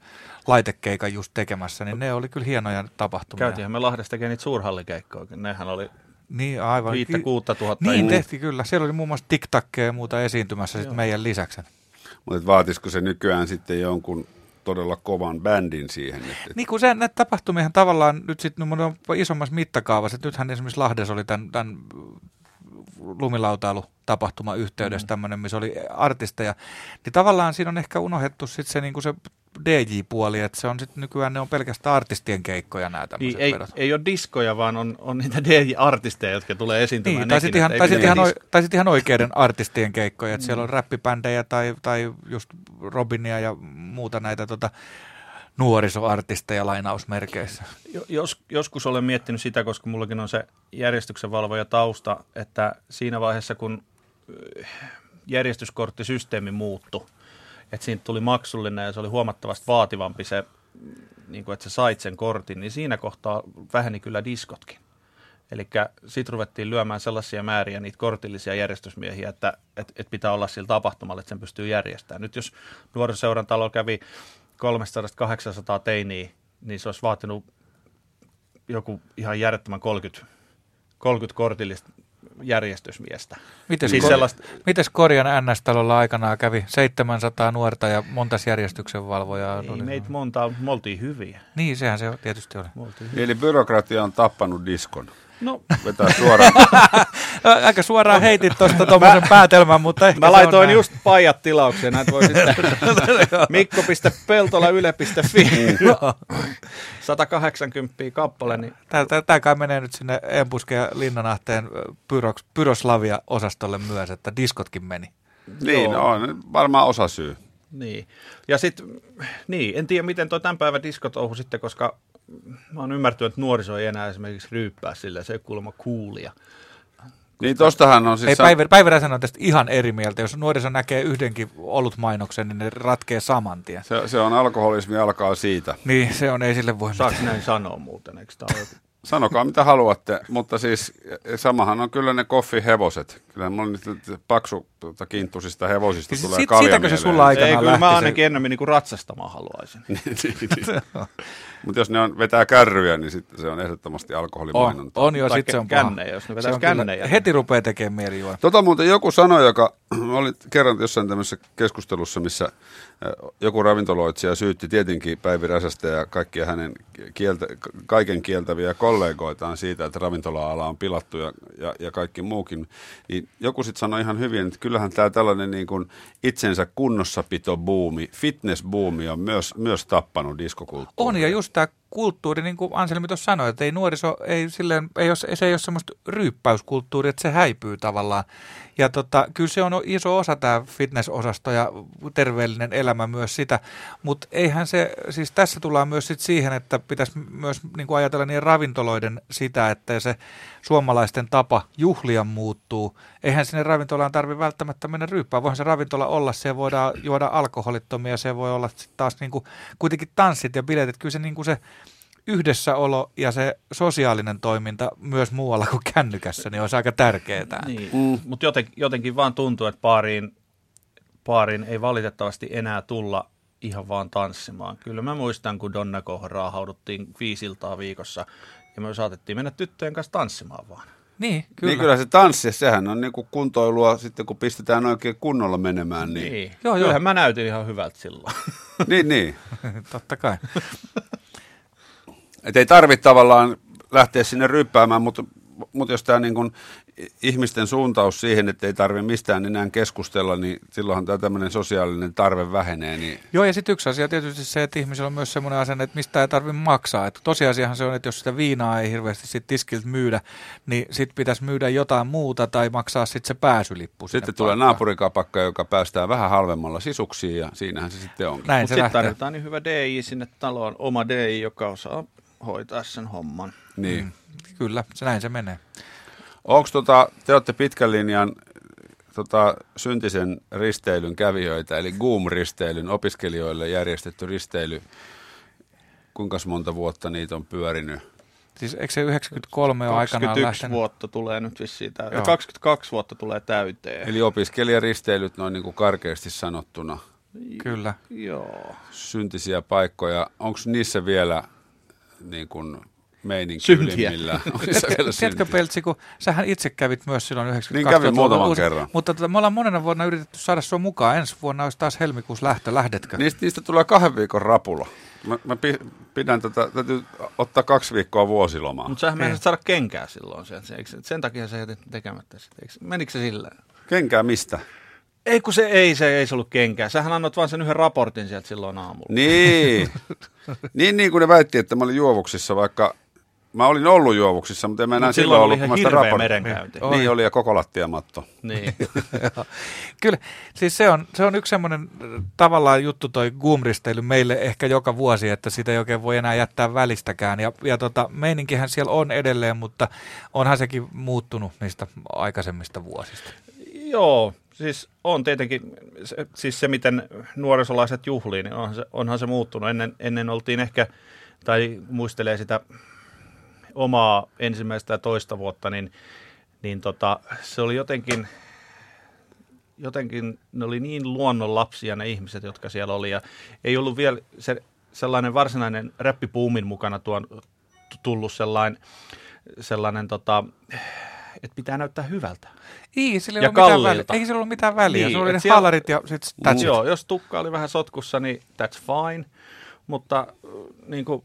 S3: laitekeikan just tekemässä, niin ne oli kyllä hienoja tapahtumia.
S4: Käytiinhän me Lahdesta tekemään niitä suurhallikeikkoja. Nehän oli
S3: Niin, aivan.
S4: viittä, kuutta tuhatta.
S3: Niin tehtiin kyllä. Siellä oli muun muassa TikTokkeja ja muuta esiintymässä sit meidän lisäksi.
S2: mutta vaatisiko se nykyään sitten jonkun todella kovan bändin siihen? Että,
S3: Niin kuin se, näitä tapahtumia tavallaan nyt sitten no, on isommassa mittakaavassa. Että nythän esimerkiksi Lahdessa oli tämän, tämän lumilautailu tapahtuma yhteydessä mm. tämmöinen, missä oli artisteja, niin tavallaan siinä on ehkä unohdettu sitten se, niin se DJ-puoli, että se on sitten nykyään ne on pelkästään artistien keikkoja nämä
S4: niin, ei, ei ole diskoja, vaan on, on niitä DJ-artisteja, jotka tulee esiintymään.
S3: Niin, tai sitten ihan, tai sit ihan, dis- tai sit ihan oikeiden artistien keikkoja, että mm. siellä on räppipändejä tai, tai just Robinia ja muuta näitä tota, nuorisoartisteja lainausmerkeissä.
S4: Jos, joskus olen miettinyt sitä, koska mullakin on se järjestyksen valvoja tausta, että siinä vaiheessa kun äh, järjestyskorttisysteemi muuttui, että siitä tuli maksullinen ja se oli huomattavasti vaativampi se, niin kuin, että sä sait sen kortin, niin siinä kohtaa väheni kyllä diskotkin. Eli sitten ruvettiin lyömään sellaisia määriä niitä kortillisia järjestysmiehiä, että et, et pitää olla sillä tapahtumalla, että sen pystyy järjestämään. Nyt jos nuorisoseuran talo kävi 300-800 teiniä, niin se olisi vaatinut joku ihan järjettömän 30, 30 kortillista järjestysmiestä.
S3: Mites, siis kor- sellaista... Mites Korjan NS-talolla aikanaan kävi 700 nuorta ja monta järjestyksen valvojaa?
S4: Ei meitä monta, me oltiin hyviä.
S3: Niin, sehän se tietysti oli.
S2: Eli byrokratia on tappanut diskon. No. Vetää suoraan.
S3: Aika suoraan heitit tuosta tuommoisen päätelmän, mutta ehkä
S4: Mä laitoin just paijat tilaukseen, näitä voi sitten mikko.peltola.yle.fi 180 kappale. Niin...
S3: Tämä kai menee nyt sinne Empuske ja Linnanahteen pyros, Pyroslavia-osastolle myös, että diskotkin meni.
S2: Niin, no, on varmaan osa syy.
S4: Niin. Ja sitten, niin, en tiedä miten tuo tämän päivän diskotouhu sitten, koska mä oon ymmärtänyt, että nuoriso ei enää esimerkiksi ryyppää sillä, se ei kuulemma kuulia.
S2: Niin tostahan on siis...
S3: Ei, Päivi Räsänen on tästä ihan eri mieltä. Jos nuoriso näkee yhdenkin mainoksen, niin ne ratkee saman tien.
S2: Se, se on alkoholismi, alkaa siitä.
S3: Niin, se on, ei sille voi
S4: Saanko näin sanoa muuten, eikö tämä ole
S2: Sanokaa mitä haluatte, mutta siis samahan on kyllä ne koffihevoset. Kyllä mulla nyt paksu tuota, kinttusista hevosista siis tulee sit, kalja
S3: Siitäkö se sulla aikanaan
S4: Ei, kyllä mä ainakin se... enemmän niin ratsastamaan haluaisin. Niin, niin,
S2: niin. mutta jos ne on, vetää kärryjä, niin sitten se on ehdottomasti alkoholimainonta.
S3: On, on jo, sitten se on
S4: kännejä, jos ne vetää kännejä.
S3: Heti rupeaa tekemään mieli juoda.
S2: Tota muuten joku sanoi, joka oli kerran jossain tämmöisessä keskustelussa, missä joku ravintoloitsija syytti tietenkin Päivi Räsästä ja kaikkia hänen kieltä, kaiken kieltäviä kollegoitaan siitä, että ravintola-ala on pilattu ja, ja, ja kaikki muukin. Niin joku sitten sanoi ihan hyvin, että kyllähän tämä tällainen niin kuin itsensä kunnossapito-buumi, fitness-buumi on myös, myös tappanut diskokulttuuria.
S3: On ja just tämä kulttuuri, niin kuin Anselmi tuossa sanoi, että ei nuoriso, ei silleen, ei ole, se ei ole semmoista ryyppäyskulttuuria, että se häipyy tavallaan. Ja tota, kyllä se on iso osa tämä fitnessosasto ja terveellinen elämä myös sitä, mutta eihän se, siis tässä tullaan myös sit siihen, että pitäisi myös niin kuin ajatella niiden ravintoloiden sitä, että se suomalaisten tapa juhlia muuttuu. Eihän sinne ravintolaan tarvitse välttämättä mennä ryyppään, voihan se ravintola olla, se voidaan juoda alkoholittomia, se voi olla taas niin kuin, kuitenkin tanssit ja biletit, kyllä se, niin kuin se yhdessäolo ja se sosiaalinen toiminta myös muualla kuin kännykässä, niin olisi aika tärkeää.
S4: Niin. Mm. Mutta joten, jotenkin vaan tuntuu, että baariin, baariin ei valitettavasti enää tulla ihan vaan tanssimaan. Kyllä mä muistan, kun Donna Kohraa hauduttiin viisi iltaa viikossa ja me saatettiin mennä tyttöjen kanssa tanssimaan vaan.
S3: Niin, kyllä.
S2: Niin kyllä se tanssi, sehän on niinku kuntoilua sitten, kun pistetään oikein kunnolla menemään. Niin,
S4: niin. Joo, Kyllähän joo. mä näytin ihan hyvältä silloin.
S2: niin, niin.
S3: Totta kai.
S2: Et ei tarvitse tavallaan lähteä sinne ryppäämään, mutta, mutta jos tämä niin kuin ihmisten suuntaus siihen, että ei tarvitse mistään enää keskustella, niin silloinhan tämä tämmöinen sosiaalinen tarve vähenee. Niin...
S3: Joo, ja sitten yksi asia tietysti se, että ihmisellä on myös semmoinen asenne, että mistä ei tarvitse maksaa. Että tosiasiahan se on, että jos sitä viinaa ei hirveästi sit tiskiltä myydä, niin sitten pitäisi myydä jotain muuta tai maksaa sitten se pääsylippu.
S2: Sitten tulee paikkaan. naapurikapakka, joka päästää vähän halvemmalla sisuksiin ja siinähän se sitten onkin.
S4: Näin Mutta sitten tarvitaan niin hyvä DI sinne taloon, oma DI, joka osaa hoitaa sen homman.
S2: Niin. Mm,
S3: kyllä, se näin se menee.
S2: Onko tota, te olette pitkän linjan tota, syntisen risteilyn kävijöitä, eli Goom-risteilyn opiskelijoille järjestetty risteily. Kuinka monta vuotta niitä on pyörinyt?
S3: Siis eikö se 93 ole aikanaan lähtenyt?
S4: vuotta tulee nyt vissiin täyteen. 22 vuotta tulee täyteen.
S2: Eli opiskelijaristeilyt noin niin kuin karkeasti sanottuna.
S3: Kyllä.
S4: Joo.
S2: Syntisiä paikkoja. Onko niissä vielä niin kuin meininki
S4: Syntiä.
S2: ylimmillään.
S3: Tiedätkö. Peltsi, kun sähän itse kävit myös silloin 92
S2: Niin kävin muutaman kerran.
S3: Mutta tota, me ollaan monena vuonna yritetty saada sua mukaan. Ensi vuonna olisi taas helmikuussa lähtö. Lähdetkö?
S2: Niistä, niistä tulee kahden viikon rapula. Mä, mä pi- pidän tätä, täytyy ottaa kaksi viikkoa vuosilomaa.
S4: Mutta sähän meinasit saada kenkää silloin. Sen, sen, sen takia se jätit tekemättä sitä. Menikö se sillä?
S2: Kenkää mistä?
S4: Ei kun se ei, se ei se ollut kenkää. Sähän annoit vain sen yhden raportin sieltä silloin aamulla.
S2: Niin. niin, niin kuin ne väitti, että mä olin juovuksissa, vaikka mä olin ollut juovuksissa, mutta en mä enää
S4: Mut
S2: silloin,
S4: silloin oli
S2: ollut,
S4: ihan
S2: kun mä sitä
S4: hirveä merenkäynti.
S3: Oli.
S2: Niin oli, ja koko lattiamatto.
S4: Niin.
S3: Kyllä, siis se on, se on yksi semmoinen äh, tavallaan juttu toi Goomristeily meille ehkä joka vuosi, että sitä ei oikein voi enää jättää välistäkään. Ja, ja tota, meininkihän siellä on edelleen, mutta onhan sekin muuttunut niistä aikaisemmista vuosista.
S4: Joo, siis on tietenkin, se, siis se miten nuorisolaiset juhlii, niin onhan se, onhan se muuttunut. Ennen, ennen oltiin ehkä, tai muistelee sitä omaa ensimmäistä ja toista vuotta, niin, niin tota, se oli jotenkin, jotenkin, ne oli niin luonnonlapsia ne ihmiset, jotka siellä oli, ja ei ollut vielä se, sellainen varsinainen räppipuumin mukana tuon, tullut sellainen, sellainen tota, että pitää näyttää hyvältä.
S3: Ei, sillä ei,
S4: Ja
S3: ollut mitään väliä. ei sillä ollut mitään väliä.
S4: Niin,
S3: se oli ne
S4: siellä-
S3: hallarit ja sit that's it.
S4: Joo, jos tukka oli vähän sotkussa, niin that's fine. Mutta äh, niin kuin,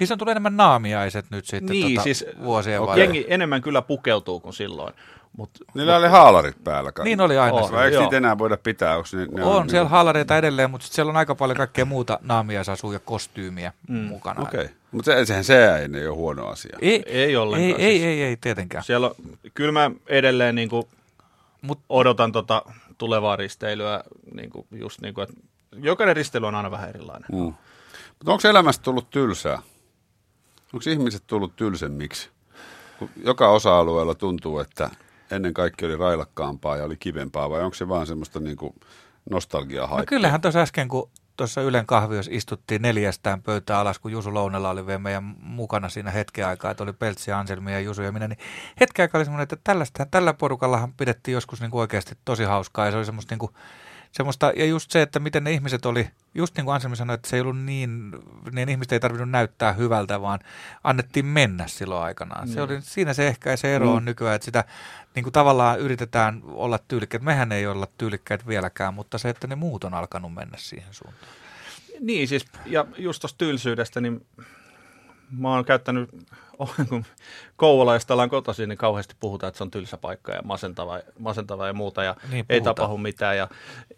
S3: Niissä on tullut enemmän naamiaiset nyt sitten
S4: Niin,
S3: tota,
S4: siis
S3: vuosien varrella.
S4: jengi enemmän kyllä pukeutuu kuin silloin. Mut,
S2: Niillä oli haalarit päällä. kai.
S3: Niin oli aina.
S4: On.
S3: se.
S2: Vai eikö niitä enää voida pitää? Onko ne, ne
S3: On siellä hallareita edelleen, mutta sit siellä on aika paljon kaikkea muuta naamiaisasua ja kostyymiä mm. mukana.
S2: Okei, okay. mutta se, sehän se ei ole huono asia.
S3: Ei,
S4: Ei ollenkaan
S3: Ei, ei,
S4: siis.
S3: ei, ei, tietenkään.
S4: siellä on, kyllä mä edelleen niin kuin
S3: Mut,
S4: odotan tota tulevaa risteilyä, niin kuin, just niin kuin, että jokainen risteily on aina vähän erilainen.
S2: Mm. Mutta onko elämästä tullut tylsää? Onko ihmiset tullut tylsemmiksi? Kun joka osa-alueella tuntuu, että ennen kaikki oli railakkaampaa ja oli kivempaa, vai onko se vaan semmoista niinku nostalgiaa
S3: no kyllähän tuossa äsken, kun tuossa Ylen kahviossa istuttiin neljästään pöytää alas, kun Jusu Lounella oli vielä meidän mukana siinä hetken aikaa, että oli Peltsi, Anselmi ja Jusu ja minä, niin hetken aikaa oli semmoinen, että tällä porukallahan pidettiin joskus niin kuin oikeasti tosi hauskaa ja se oli semmoista niin kuin, semmoista, ja just se, että miten ne ihmiset oli, just niin kuin Anselmi sanoi, että se ei ollut niin, niin ihmiset ei tarvinnut näyttää hyvältä, vaan annettiin mennä silloin aikanaan. Se oli, siinä se ehkä se ero on nykyään, että sitä niin kuin tavallaan yritetään olla tyylikkäitä. Mehän ei olla tyylikkäitä vieläkään, mutta se, että ne muut on alkanut mennä siihen suuntaan.
S4: Niin siis, ja just tuosta tylsyydestä, niin mä oon käyttänyt, kun Kouvola, josta ollaan kotoisin, niin kauheasti puhutaan, että se on tylsä paikka ja masentava, masentava ja muuta, ja
S3: Niin
S4: ei
S3: puhutaan.
S4: tapahdu mitään. Ja,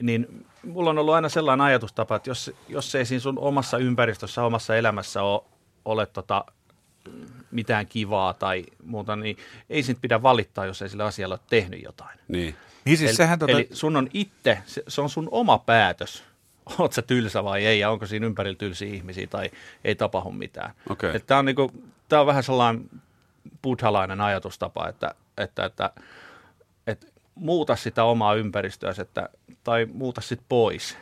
S4: niin mulla on ollut aina sellainen ajatustapa, että jos, jos ei siinä sun omassa ympäristössä, omassa elämässä ole, ole tota, mitään kivaa tai muuta, niin ei siitä pidä valittaa, jos ei sillä asialla ole tehnyt jotain.
S2: Niin.
S3: Niin siis
S4: eli,
S3: sehän tota,
S4: eli sun on itse, se, se on sun oma päätös, oot sä tylsä vai ei, ja onko siinä ympärillä tylsiä ihmisiä tai ei tapahdu mitään.
S2: Okei.
S4: Tämä on, niinku, tää on vähän sellainen buddhalainen ajatustapa, että, että, että, että muuta sitä omaa ympäristöä, että, tai muuta sitten pois,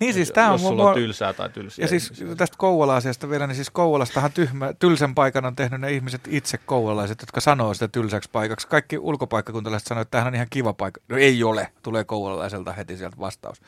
S3: niin siis tämä on
S4: jos sulla
S3: mua-
S4: on tylsää tai tylsiä
S3: Ja siis
S4: ihmisiä.
S3: tästä Kouvola-asiasta vielä, niin siis Kouvolastahan tyhmä, tylsän paikan on tehnyt ne ihmiset itse kouvolaiset, jotka sanoo sitä tylsäksi paikaksi. Kaikki ulkopaikkakuntalaiset sanoo, että tämähän on ihan kiva paikka. No ei ole, tulee kouvolalaiselta heti sieltä vastaus.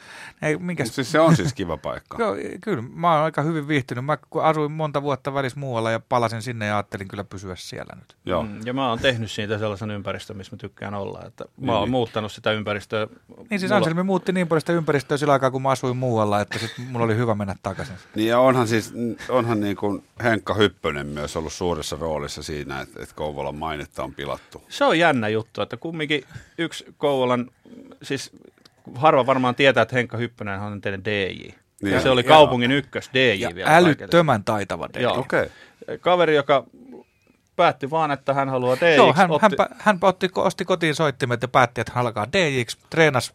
S3: Ei, minkäs,
S2: Mut siis se on siis kiva paikka.
S3: Joo, kyllä, mä oon aika hyvin viihtynyt. Mä kun asuin monta vuotta välissä muualla ja palasin sinne ja ajattelin kyllä pysyä siellä nyt.
S2: Joo.
S4: Mm, ja mä oon tehnyt siitä sellaisen ympäristön, missä mä tykkään olla. Että mä oon
S2: Niin.
S4: muuttanut sitä ympäristöä.
S3: Niin siis
S4: Mulla-
S3: Anselmi muutti niin paljon sitä ympäristöä sillä aikaa, kun mä asuin muualla, että sit mulla oli hyvä mennä takaisin.
S2: Niin ja onhan siis, onhan niin kuin Henkka Hyppönen myös ollut suuressa roolissa siinä, että, että Kouvolan mainetta on pilattu.
S4: Se on jännä juttu, että kumminkin yksi Kouvolan, siis harva varmaan tietää, että Henkka Hyppönen on teidän DJ.
S2: Niin.
S4: ja se oli kaupungin ykkös DJ
S3: Ja
S4: vielä. kaikille.
S3: älyttömän taitava DJ.
S4: Joo.
S2: Okei.
S4: Kaveri, joka päätti vaan, että hän haluaa DJ.
S3: Joo, hän,
S4: otti,
S3: hän, hän otti, osti kotiin soittimet ja päätti, että hän alkaa DJiksi, treenasi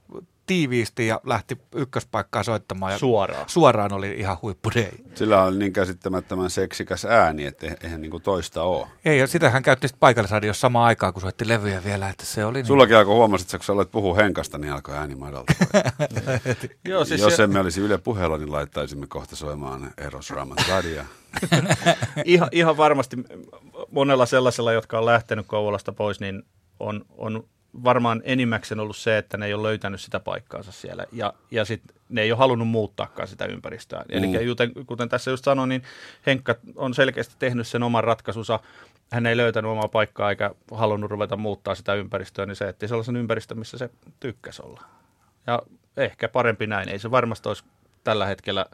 S3: tiiviisti ja lähti ykköspaikkaan soittamaan. Ja
S4: suoraan.
S3: Suoraan oli ihan huippu DJ.
S2: Sillä on niin käsittämättömän seksikäs ääni, että eihän- niin kuin toista ole.
S3: Ei, ja sitä hän käytti sitten paikallisradiossa samaan aikaan, kun soitti levyjä vielä, että se oli niin.
S2: Sullakin alkoi huomasit, että kun sä aloit puhua Henkasta, niin alkoi ääni madaltaa.
S4: Joo, siis
S2: Jos
S4: se,
S2: emme olisi Yle puheella, niin laittaisimme kohta soimaan Eros Ramazzodia.
S4: ihan, ihan varmasti monella sellaisella, jotka on lähtenyt Kouvolasta pois, niin on, on varmaan enimmäkseen ollut se, että ne ei ole löytänyt sitä paikkaansa siellä ja, ja sitten ne ei ole halunnut muuttaakaan sitä ympäristöä. Mm. Eli kuten, kuten tässä just sanoin, niin Henkka on selkeästi tehnyt sen oman ratkaisunsa. Hän ei löytänyt omaa paikkaa eikä halunnut ruveta muuttaa sitä ympäristöä, niin se etti sellaisen ympäristön, missä se tykkäsi olla. Ja ehkä parempi näin. Ei se varmasti olisi tällä hetkellä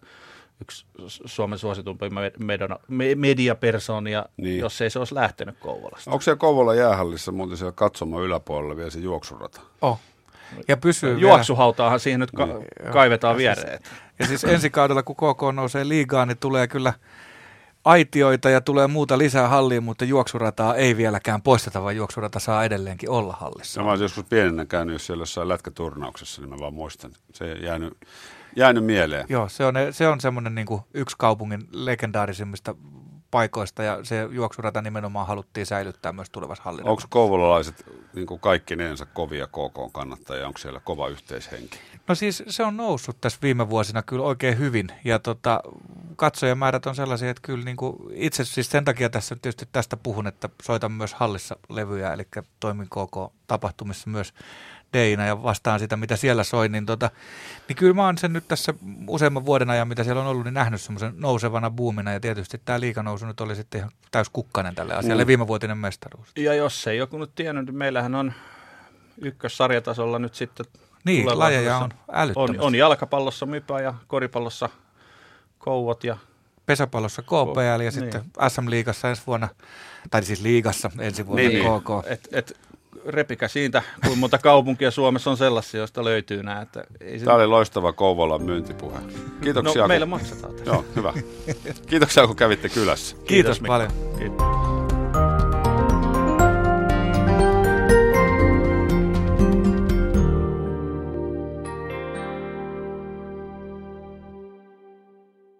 S4: yksi Suomen suositumpi mediapersoonia, niin. jos ei se olisi lähtenyt Kouvolasta.
S2: Onko siellä Kouvola jäähallissa muuten siellä katsomo yläpuolella vielä se juoksurata?
S3: Oh. Ja pysyy
S4: Juoksuhautaahan siihen nyt ka- niin. kaivetaan siis- viereen.
S3: Siis, ja siis ensi kaudella, kun KK nousee liigaan, niin tulee kyllä aitioita ja tulee muuta lisää halliin, mutta juoksurataa ei vieläkään poisteta, vaan juoksurata saa edelleenkin olla hallissa.
S2: No, mä olisin joskus pienenä käynyt, jos siellä jossain lätkäturnauksessa, niin mä vaan muistan. Se ei jäänyt, jäänyt mieleen.
S3: Joo, se on, se on semmoinen niin yksi kaupungin legendaarisimmista paikoista ja se juoksurata nimenomaan haluttiin säilyttää myös tulevassa hallinnassa.
S2: Onko kouvolalaiset niin kuin kaikki neensa kovia KK kannattajia, onko siellä kova yhteishenki?
S3: No siis se on noussut tässä viime vuosina kyllä oikein hyvin ja tota, katsojamäärät on sellaisia, että kyllä niin kuin itse siis sen takia tässä tietysti tästä puhun, että soitan myös hallissa levyjä, eli toimin KK-tapahtumissa myös Deina ja vastaan sitä, mitä siellä soi, niin, tota, niin kyllä mä oon sen nyt tässä useamman vuoden ajan, mitä siellä on ollut, niin nähnyt semmoisen nousevana buumina ja tietysti tämä liikanousu nyt oli sitten ihan täys kukkanen tälle asialle, mm. viimevuotinen mestaruus.
S4: Ja jos ei joku nyt tiennyt, niin meillähän on ykkössarjatasolla nyt sitten
S3: niin, lajeja on älyttömästi.
S4: On, on jalkapallossa Mypä ja koripallossa Kouvot ja
S3: pesäpallossa KPL ja niin. sitten SM-liigassa ensi vuonna, tai siis liigassa ensi vuonna niin, KK. Et,
S4: et, repika siitä, kuinka monta kaupunkia Suomessa on sellaisia, joista löytyy nämä. Että
S2: ei se... Tämä oli loistava Kouvolan myyntipuhe. Kiitoksia.
S4: No, meillä maksetaan
S2: tässä. Joo, hyvä. Kiitoksia, kun kävitte kylässä.
S3: Kiitos, Kiitos paljon. Kiitos.